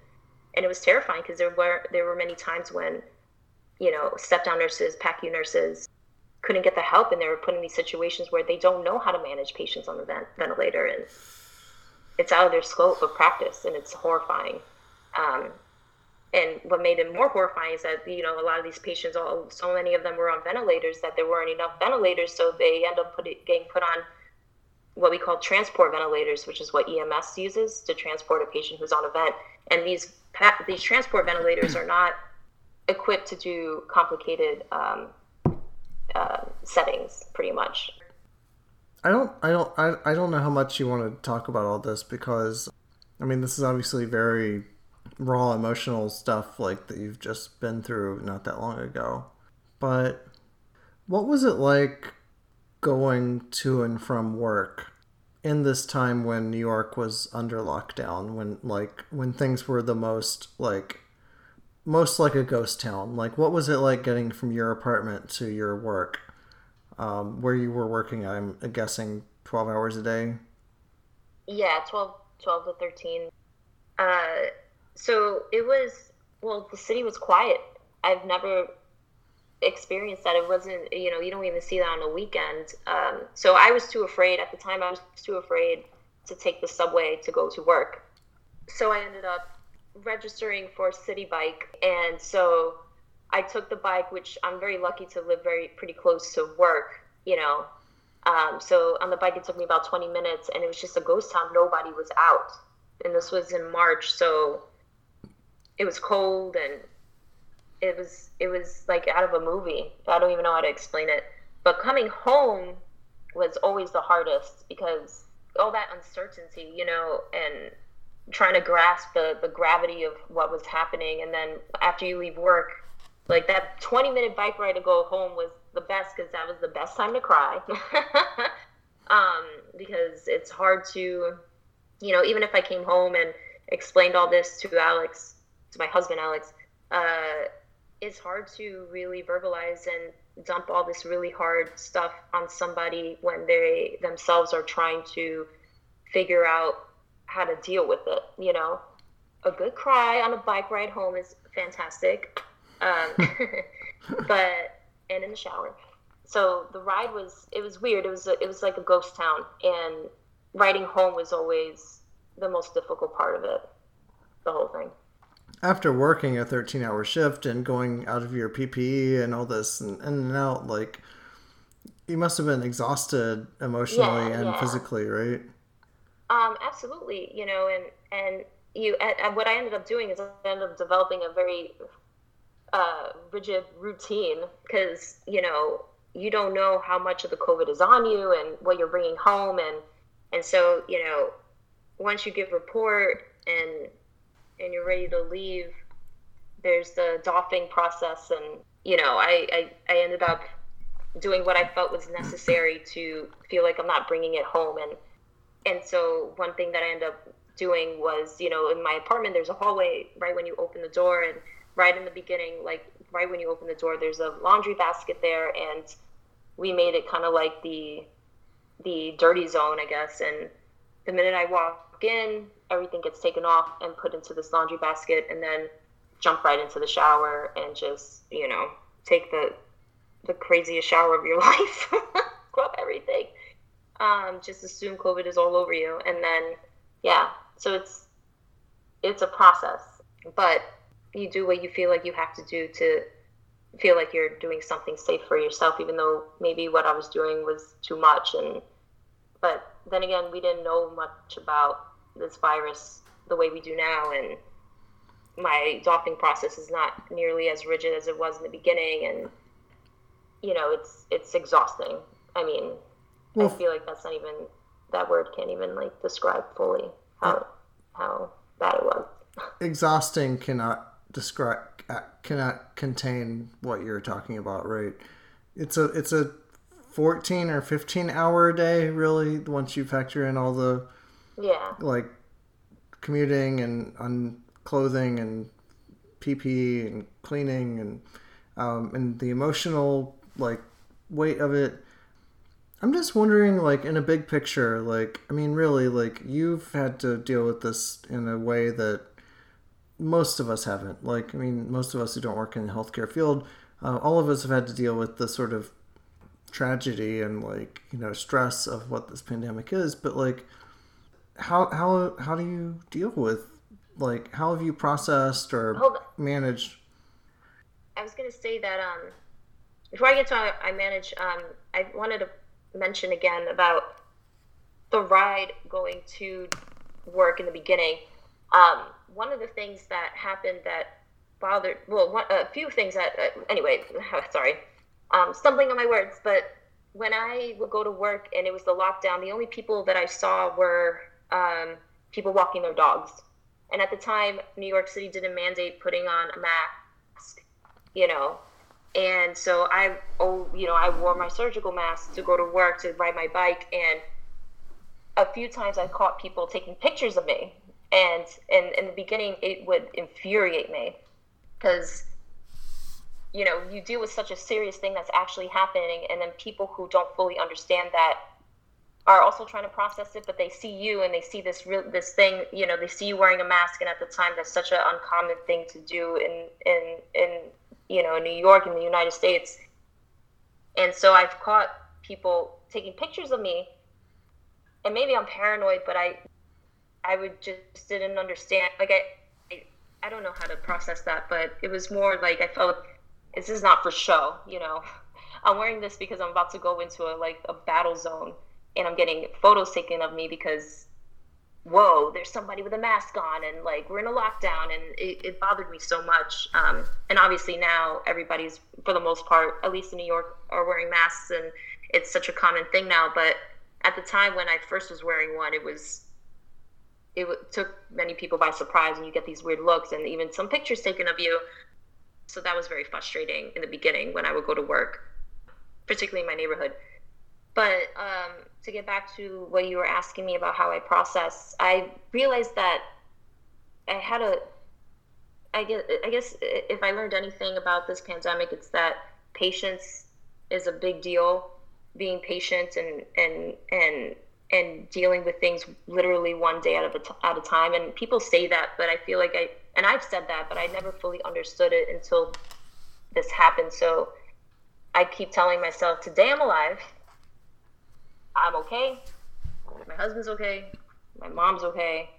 And it was terrifying because there were there were many times when, you know, step down nurses, PACU nurses couldn't get the help and they were put in these situations where they don't know how to manage patients on the vent- ventilator and it's out of their scope of practice and it's horrifying. Um, and what made it more horrifying is that you know a lot of these patients all so many of them were on ventilators that there weren't enough ventilators so they end up put getting put on what we call transport ventilators which is what ems uses to transport a patient who's on a vent and these these transport ventilators are not equipped to do complicated um, uh, settings pretty much i don't i don't I, I don't know how much you want to talk about all this because i mean this is obviously very raw emotional stuff like that you've just been through not that long ago. But what was it like going to and from work in this time when New York was under lockdown, when like when things were the most like most like a ghost town? Like what was it like getting from your apartment to your work? Um, where you were working, I'm guessing 12 hours a day. Yeah, 12, 12 to 13. Uh, so it was well the city was quiet i've never experienced that it wasn't you know you don't even see that on a weekend. Um, so i was too afraid at the time i was too afraid to take the subway to go to work. So i ended up registering for Citi Bike and so i took the bike which i'm very lucky to live very pretty close to work you know. Um, so on the bike it took me about 20 minutes and it was just a ghost town. Nobody was out. And this was in march so it was cold and it was it was like out of a movie. I don't even know how to explain it. But coming home was always the hardest because all that uncertainty, you know, and trying to grasp the, the gravity of what was happening. And then after you leave work, like that 20 minute bike ride to go home was the best because that was the best time to cry. um, because it's hard to, you know, even if I came home and explained all this to Alex, to my husband Alex, uh, it's hard to really verbalize and dump all this really hard stuff on somebody when they themselves are trying to figure out how to deal with it. You know, a good cry on a bike ride home is fantastic, um, but and in the shower. So the ride was it was weird. It was a, it was like a ghost town, and riding home was always the most difficult part of it. The whole thing. After working a 13 hour shift and going out of your PPE and all this and, in and out, like, you must have been exhausted emotionally yeah, and yeah. physically, right? Um, absolutely. You know, and, and you, and what I ended up doing is I ended up developing a very uh, rigid routine because, you know, you don't know how much of the COVID is on you and what you're bringing home. And, and so, you know, once you give report and and you're ready to leave, there's the doffing process, and you know, I, I I ended up doing what I felt was necessary to feel like I'm not bringing it home, and and so one thing that I ended up doing was, you know, in my apartment, there's a hallway right when you open the door, and right in the beginning, like right when you open the door, there's a laundry basket there, and we made it kind of like the the dirty zone, I guess, and the minute I walk in, everything gets taken off and put into this laundry basket, and then jump right into the shower and just you know take the the craziest shower of your life, scrub everything. Um, just assume COVID is all over you, and then yeah, so it's it's a process, but you do what you feel like you have to do to feel like you're doing something safe for yourself, even though maybe what I was doing was too much. And but then again, we didn't know much about this virus the way we do now, and my doffing process is not nearly as rigid as it was in the beginning, and you know, it's it's exhausting. I mean, well, I feel like that's not even that word can't even like describe fully how uh, how bad it was. exhausting cannot describe uh, cannot contain what you're talking about, right? It's a it's a 14 or 15 hour a day really once you factor in all the yeah. Like commuting and on clothing and ppe and cleaning and um, and the emotional like weight of it. I'm just wondering like in a big picture like i mean really like you've had to deal with this in a way that most of us haven't. Like i mean most of us who don't work in the healthcare field uh, all of us have had to deal with the sort of tragedy and like you know stress of what this pandemic is. But like how how how do you deal with like how have you processed or managed? I was going to say that um before i get to how i manage um i wanted to mention again about the ride going to work in the beginning. Um one of the things that happened that bothered well one, a few things that uh, anyway sorry um, stumbling on my words, but when I would go to work and it was the lockdown, the only people that I saw were um, people walking their dogs. And at the time, New York City didn't mandate putting on a mask, you know. And so I, oh, you know, I wore my surgical mask to go to work to ride my bike, and a few times I caught people taking pictures of me, and and in the beginning it would infuriate me because you know you deal with such a serious thing that's actually happening and then people who don't fully understand that are also trying to process it but they see you and they see this real this thing you know they see you wearing a mask and at the time that's such an uncommon thing to do in in in you know new york in the united states and so i've caught people taking pictures of me and maybe i'm paranoid but i i would just didn't understand like i I, I don't know how to process that but it was more like i felt this is not for show, you know. I'm wearing this because I'm about to go into a like a battle zone and I'm getting photos taken of me because whoa, there's somebody with a mask on and like we're in a lockdown and it, it bothered me so much. Um, and obviously now everybody's for the most part, at least in New York, are wearing masks and it's such a common thing now. But at the time when I first was wearing one, it was it took many people by surprise and you get these weird looks and even some pictures taken of you so that was very frustrating in the beginning when I would go to work, particularly in my neighborhood. But um, to get back to what you were asking me about how I process, I realized that I had a I guess, I guess if I learned anything about this pandemic, it's that patience is a big deal. Being patient and and and and dealing with things literally one day at a at a time. And people say that, but I feel like I and I've said that, but I never fully understood it until this happened. So I keep telling myself, today I'm alive. I'm okay. My husband's okay. My mom's okay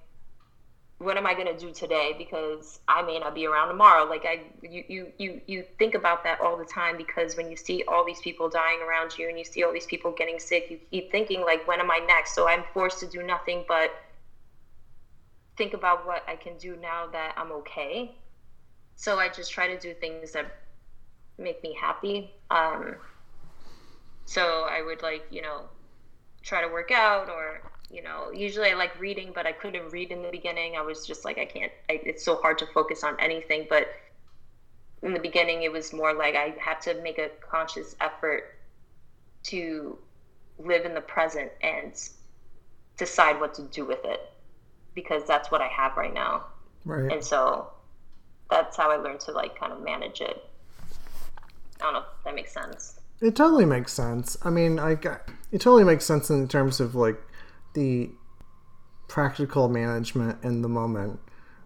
what am I to do today because I may not be around tomorrow. Like I, you, you, you, you think about that all the time because when you see all these people dying around you and you see all these people getting sick, you keep thinking like, when am I next? So I'm forced to do nothing but think about what I can do now that I'm okay. So I just try to do things that make me happy. Um, so I would like, you know, try to work out or you know usually i like reading but i couldn't read in the beginning. I was just like i can't I, it's so hard to focus on anything but in the beginning it was more like i had to make a conscious effort to live in the present and decide what to do with it because that's what i have right now. Right. And so that's how i learned to like kind of manage it. I don't know if that makes sense. It totally makes sense. I mean i got it totally makes sense in terms of like the practical management in the moment.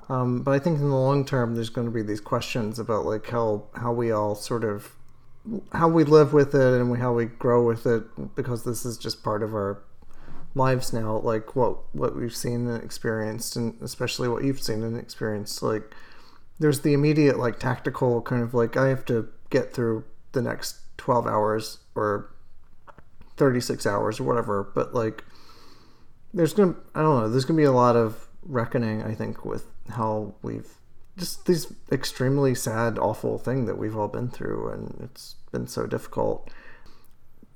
Um, but I think in the long term, there's going to be these questions about like how how we all sort of how we live with it and how we grow with it because this is just part of our lives now. Like what what we've seen and experienced, and especially what you've seen and experienced. Like there's the immediate like tactical kind of like I have to get through the next 12 hours or 36 hours or whatever. But like there's gonna I don't know there's gonna be a lot of reckoning I think with how we've just this extremely sad awful thing that we've all been through and it's been so difficult.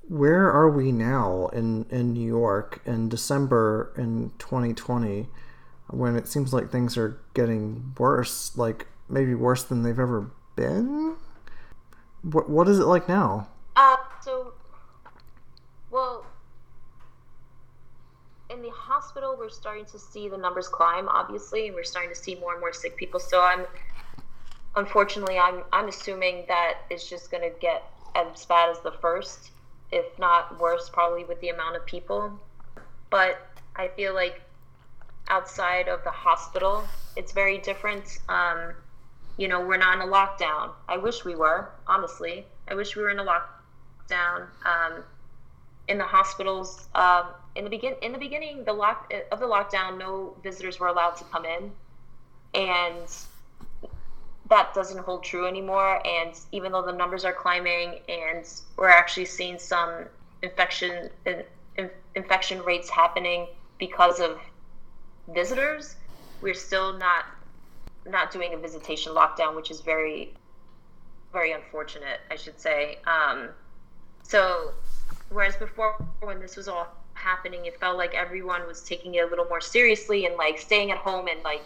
Where are we now in in New York in December in 2020 when it seems like things are getting worse like maybe worse than they've ever been? What what is it like now? Uh so well in the hospital, we're starting to see the numbers climb, obviously, and we're starting to see more and more sick people. So I'm, unfortunately, I'm I'm assuming that it's just going to get as bad as the first, if not worse, probably with the amount of people. But I feel like outside of the hospital, it's very different. Um, you know, we're not in a lockdown. I wish we were, honestly. I wish we were in a lockdown. Um, in the hospitals, um, in the begin in the beginning the lock of the lockdown, no visitors were allowed to come in, and that doesn't hold true anymore. And even though the numbers are climbing, and we're actually seeing some infection in, infection rates happening because of visitors, we're still not not doing a visitation lockdown, which is very very unfortunate, I should say. Um, so, whereas before, when this was all happening, it felt like everyone was taking it a little more seriously and like staying at home and like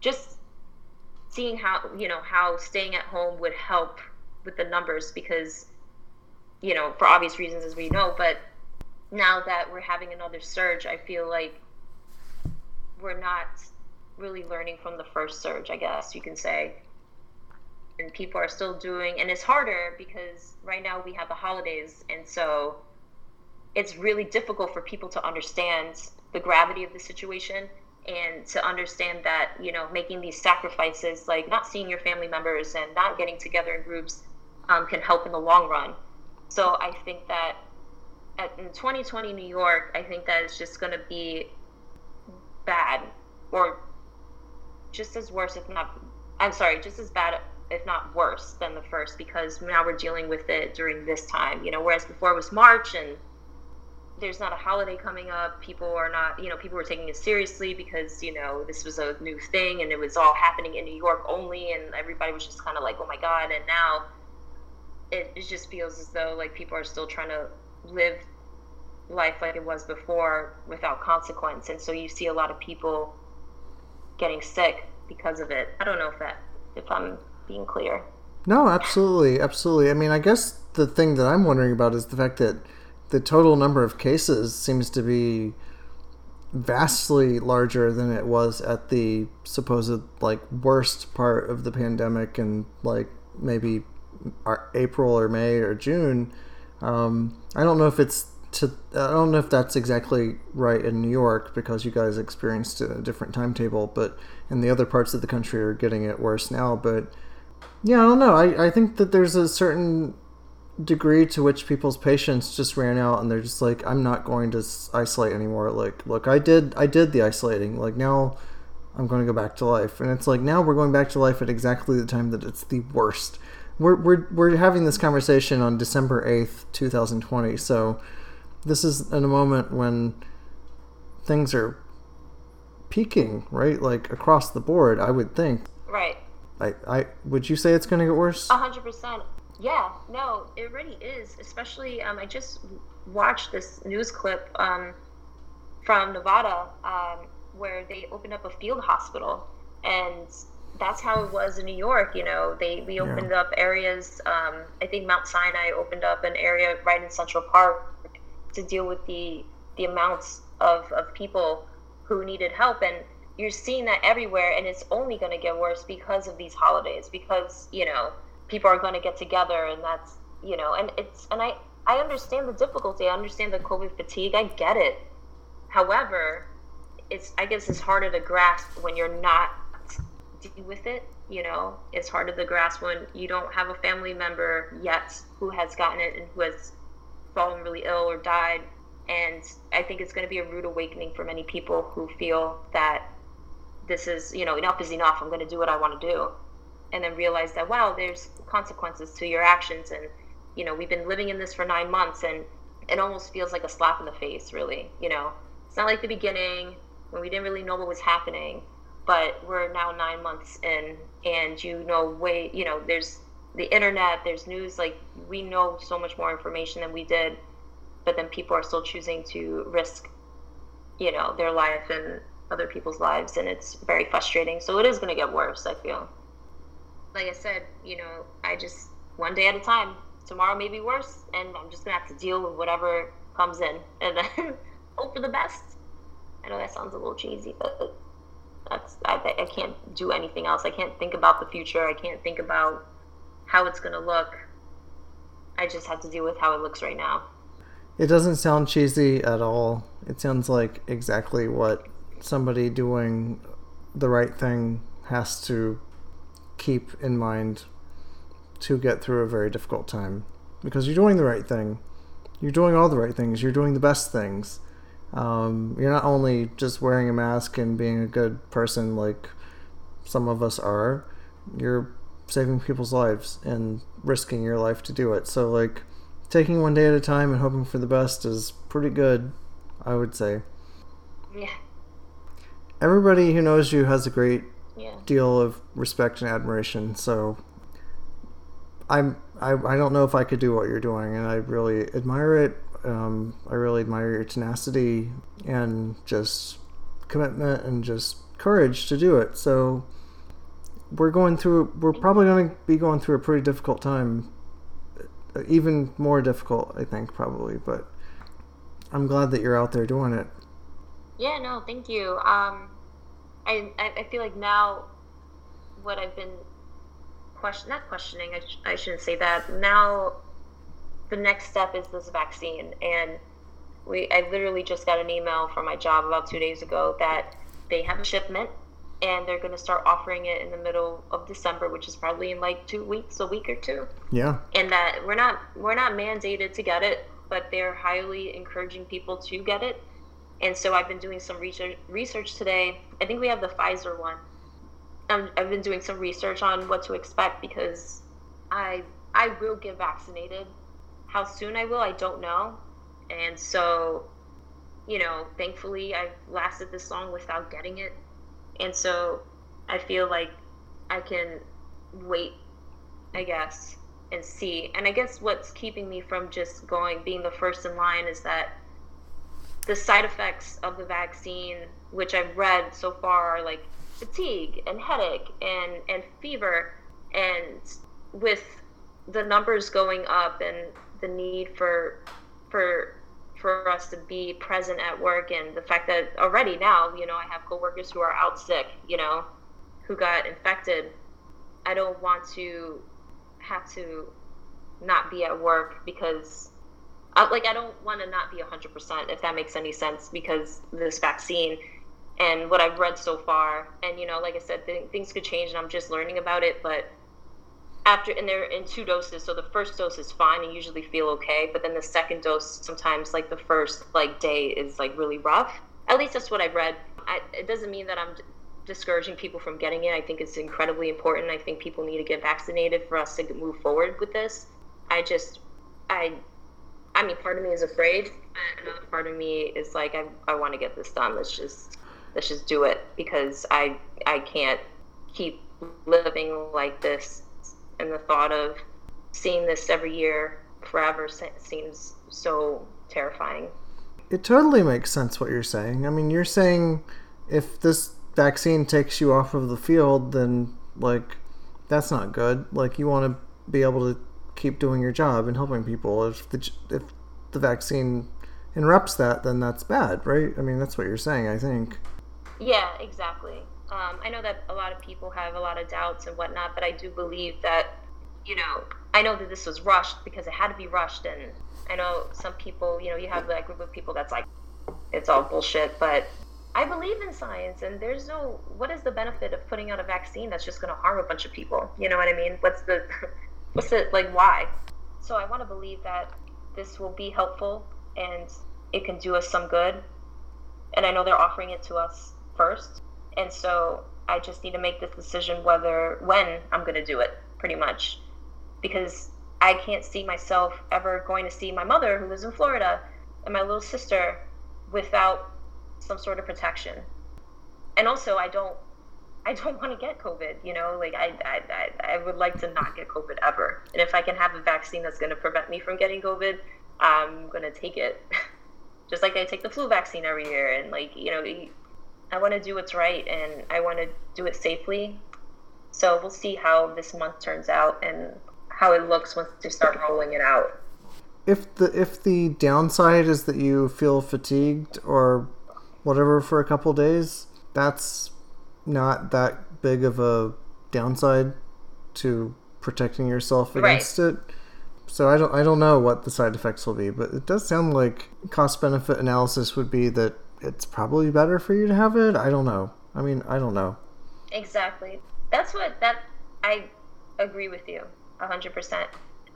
just seeing how you know how staying at home would help with the numbers because you know for obvious reasons as we know but now that we're having another surge i feel like we're not really learning from the first surge i guess you can say and people are still doing and it's harder because right now we have the holidays and so it's really difficult for people to understand the gravity of the situation and to understand that you know making these sacrifices like not seeing your family members and not getting together in groups um, can help in the long run. So i think that at, in 2020 new york i think that it's just going to be bad or just as worse if not i'm sorry just as bad if not worse than the first because now we're dealing with it during this time you know whereas before it was march and there's not a holiday coming up. People are not, you know, people were taking it seriously because, you know, this was a new thing and it was all happening in New York only. And everybody was just kind of like, oh my God. And now it, it just feels as though like people are still trying to live life like it was before without consequence. And so you see a lot of people getting sick because of it. I don't know if that, if I'm being clear. No, absolutely. Absolutely. I mean, I guess the thing that I'm wondering about is the fact that, the total number of cases seems to be vastly larger than it was at the supposed like worst part of the pandemic and like maybe April or May or June. Um, I don't know if it's to. I don't know if that's exactly right in New York because you guys experienced a different timetable, but in the other parts of the country are getting it worse now. But yeah, I don't know. I, I think that there's a certain degree to which people's patience just ran out and they're just like i'm not going to isolate anymore. Like look i did i did the isolating. Like now i'm going to go back to life. And it's like now we're going back to life at exactly the time that it's the worst. We're we're, we're having this conversation on december 8th 2020 so this is in a moment when things are peaking right? Like across the board i would think. Right i i would you say it's going to get worse 100% yeah, no, it really is. Especially, um, I just watched this news clip um, from Nevada um, where they opened up a field hospital, and that's how it was in New York. You know, they we opened yeah. up areas. Um, I think Mount Sinai opened up an area right in Central Park to deal with the the amounts of of people who needed help and you're seeing that everywhere and it's only going to get worse because of these holidays because you know people are going to get together and that's you know and it's and i i understand the difficulty i understand the covid fatigue i get it. However it's i guess it's harder to grasp when you're not with it you know? It's harder to grasp when you don't have a family member yet who has gotten it and who has fallen really ill or died and i think it's going to be a rude awakening for many people who feel that this is you know enough is enough. I'm going to do what i want to do. And then realize that wow there's consequences to your actions. And you know we've been living in this for nine months and it almost feels like a slap in the face really you know. It's not like the beginning when we didn't really know what was happening but we're now nine months in and you know way you know there's the internet there's news like we know so much more information than we did but then people are still choosing to risk you know their life and other people's lives and it's very frustrating so it is going to get worse i feel like I said, you know, I just one day at a time. Tomorrow may be worse, and I'm just gonna have to deal with whatever comes in, and then hope for the best. I know that sounds a little cheesy, but that's I, I can't do anything else. I can't think about the future. I can't think about how it's gonna look. I just have to deal with how it looks right now. It doesn't sound cheesy at all. It sounds like exactly what somebody doing the right thing has to keep in mind to get through a very difficult time because you're doing the right thing. You're doing all the right things. You're doing the best things. Um, you're not only just wearing a mask and being a good person like some of us are, you're saving people's lives and risking your life to do it. So, like, taking one day at a time and hoping for the best is pretty good, I would say. Yeah. Everybody who knows you has a great yeah. deal of respect and admiration. So I'm I, I don't know if I could do what you're doing, and I really admire it. Um, I really admire your tenacity and just commitment and just courage to do it. So we're going through. We're probably going to be going through a pretty difficult time, even more difficult, I think, probably. But I'm glad that you're out there doing it. Yeah. No. Thank you. Um, I, I feel like now what I've been question not questioning I, sh- I shouldn't say that now the next step is this vaccine and we I literally just got an email from my job about two days ago that they have a shipment and they're going to start offering it in the middle of December, which is probably in like two weeks, a week or two. Yeah. And that we're not we're not mandated to get it, but they're highly encouraging people to get it. And so I've been doing some research research today. I think we have the Pfizer one. Um, I've been doing some research on what to expect because I I will get vaccinated. How soon I will, I don't know. And so, you know, thankfully I've lasted this long without getting it. And so I feel like I can wait, I guess, and see. And I guess what's keeping me from just going being the first in line is that the side effects of the vaccine, which I've read so far, are like fatigue and headache and, and fever. And with the numbers going up and the need for for for us to be present at work and the fact that already now, you know, I have coworkers who are out sick, you know, who got infected. I don't want to have to not be at work because I, like I don't want to not be 100% if that makes any sense because this vaccine and what I've read so far and you know like I said th- things could change and I'm just learning about it but after and they're in two doses so the first dose is fine and usually feel okay but then the second dose sometimes like the first like day is like really rough. At least that's what i've read. I, it doesn't mean that i'm d- discouraging people from getting it. I think it's incredibly important. I think people need to get vaccinated for us to move forward with this. I just i i mean part of me is afraid another part of me is like i, I want to get this done let's just let's just do it because i i can't keep living like this and the thought of seeing this every year forever seems so terrifying. It totally makes sense what you're saying. I mean, you're saying if this vaccine takes you off of the field, then like that's not good. Like you want to be able to keep doing your job and helping people. If the if the vaccine interrupts that, then that's bad, right? I mean, that's what you're saying. I think. Yeah, exactly. Um, I know that a lot of people have a lot of doubts and whatnot, but I do believe that, you know, I know that this was rushed because it had to be rushed. And I know some people, you know, you have that group of people that's like, it's all bullshit. But I believe in science, and there's no, what is the benefit of putting out a vaccine that's just going to harm a bunch of people? You know what I mean? What's the, what's it like, why? So I want to believe that this will be helpful and it can do us some good. And I know they're offering it to us first and so I just need to make this decision whether when I'm going to do it, pretty much, because I can't see myself ever going to see my mother who lives in Florida and my little sister without some sort of protection. And also, I don't. I don't want to get COVID, you know, like I, I, I, I would like to not get COVID ever. And if I can have a vaccine that's going to prevent me from getting COVID, I'm going to take it. Just like I take the flu vaccine every year. And like, you know, I want to do what's right and I want to do it safely. So we'll see how this month turns out and how it looks once they start rolling it out. If the if the downside is that you feel fatigued or whatever for a couple days, that's not that big of a downside to protecting yourself against right. it. So I don't I don't know what the side effects will be, but it does sound like cost benefit analysis would be that it's probably better for you to have it. I don't know. I mean, I don't know. Exactly. That's what that I agree with you 100%.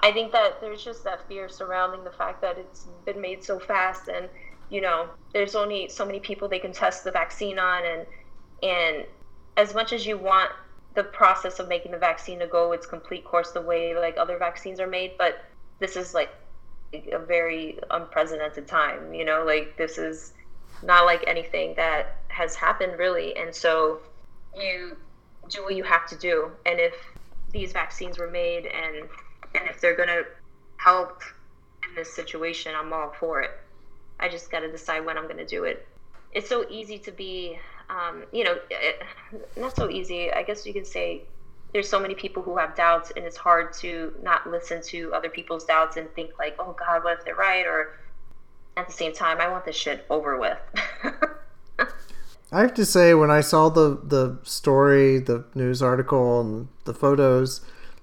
I think that there's just that fear surrounding the fact that it's been made so fast and you know, there's only so many people they can test the vaccine on and and as much as you want the process of making the vaccine to go its complete course the way like other vaccines are made, but this is like a very unprecedented time, you know, like this is not like anything that has happened really. And so you do what you have to do. And if these vaccines were made and and if they're gonna help in this situation, I'm all for it. I just got to decide when I'm gonna do it. It's so easy to be, um, you know, it, not so easy. I guess you can say there's so many people who have doubts, and it's hard to not listen to other people's doubts and think like, oh God, what if they're right, or at the same time, I want this shit over with. I have to say, when I saw the the story, the news article, and the photos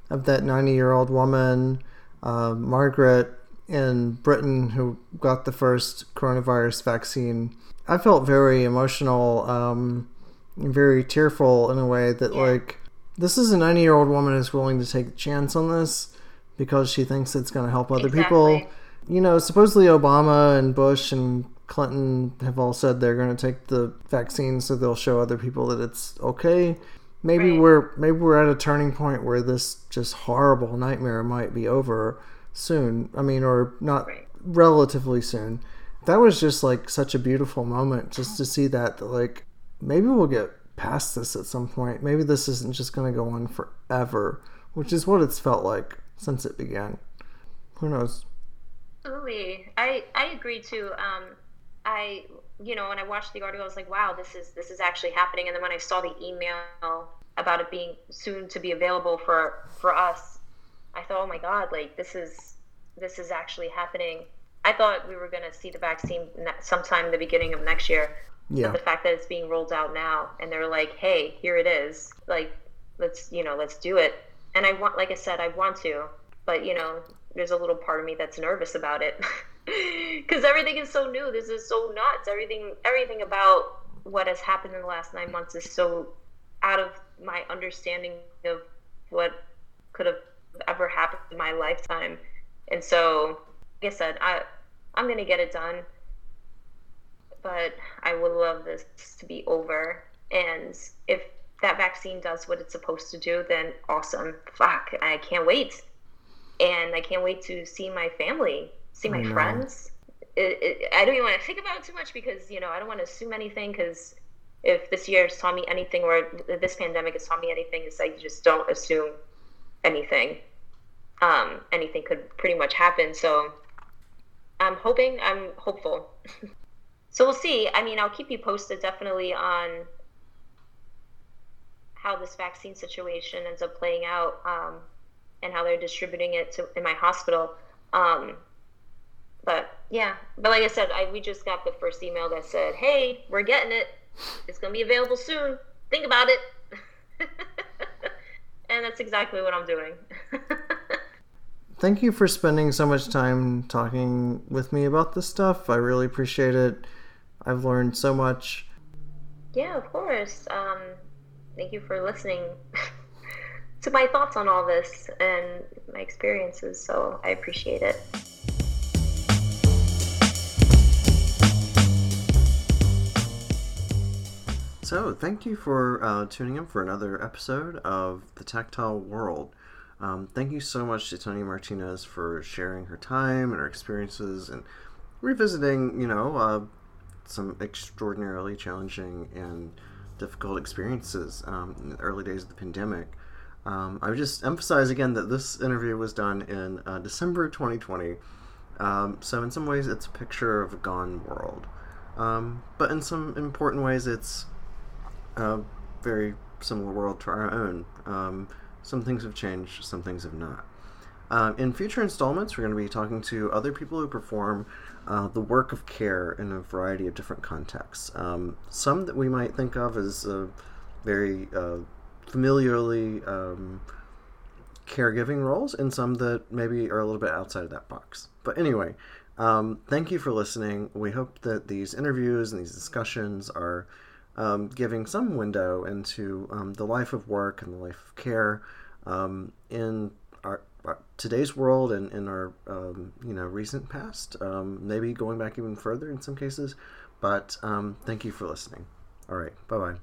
of that ninety year old woman, uh, Margaret in Britain, who got the first coronavirus vaccine, I felt very emotional, um, very tearful in a way that yeah. like this is a ninety year old woman who's willing to take a chance on this because she thinks it's going to help other exactly. people you know, supposedly Obama and Bush and Clinton have all said they're going to take the vaccine so they'll show other people that it's okay. Maybe right. we're maybe we're at a turning point where this just horrible nightmare might be over soon. I mean, or not right. relatively soon. That was just like such a beautiful moment just to see that, that like maybe we'll get past this at some point. Maybe this isn't just going to go on forever, which is what it's felt like since it began. Who knows? Absolutely, I I agree too. Um, I you know when I watched the article, I was like, wow, this is this is actually happening. And then when I saw the email about it being soon to be available for for us, I thought, oh my god, like this is this is actually happening. I thought we were going to see the vaccine sometime in the beginning of next year. Yeah. But the fact that it's being rolled out now and they're like, hey, here it is. Like, let's, you know, let's do it. And I want, like I said, I want to, but, you know, there's a little part of me that's nervous about it because everything is so new. This is so nuts. Everything, everything about what has happened in the last nine months is so out of my understanding of what could have ever happened in my lifetime. And so, like I said, I I'm gonna get it done, but I would love this to be over. And if that vaccine does what it's supposed to do, then awesome. Fuck, I can't wait, and I can't wait to see my family, see my friends. It, it, I don't even want to think about it too much because you know I don't want to assume anything because if this year has taught me anything or this pandemic has taught me anything is like you just don't assume anything. Um, anything could pretty much happen so i'm hoping i'm hopeful. So we'll see. I mean i'll keep you posted definitely on how this vaccine situation ends up playing out um, and how they're distributing it to in my hospital. Um, but yeah. But like i said I, we just got the first email that said hey we're getting it. It's going to be available soon. Think about it. and that's exactly what I'm doing. Thank you for spending so much time talking with me about this stuff. I really appreciate it. I've learned so much. Yeah, of course. Um, thank you for listening to my thoughts on all this and my experiences. So I appreciate it. So, thank you for uh, tuning in for another episode of The Tactile World. Um, thank you so much to Tony Martinez for sharing her time and her experiences and revisiting, you know, uh, some extraordinarily challenging and difficult experiences um, in the early days of the pandemic. Um, I would just emphasize again that this interview was done in uh, December 2020. Um, so, in some ways, it's a picture of a gone world. Um, but in some important ways, it's a very similar world to our own. Um, some things have changed, some things have not. Um, in future installments, we're going to be talking to other people who perform uh, the work of care in a variety of different contexts. Um, some that we might think of as very uh, familiarly um, caregiving roles, and some that maybe are a little bit outside of that box. But anyway, um, thank you for listening. We hope that these interviews and these discussions are um, giving some window into um, the life of work and the life of care um, in our, our, today's world and in our um, you know recent past. Um, maybe going back even further in some cases. But um, thank you for listening. All right. Bye bye.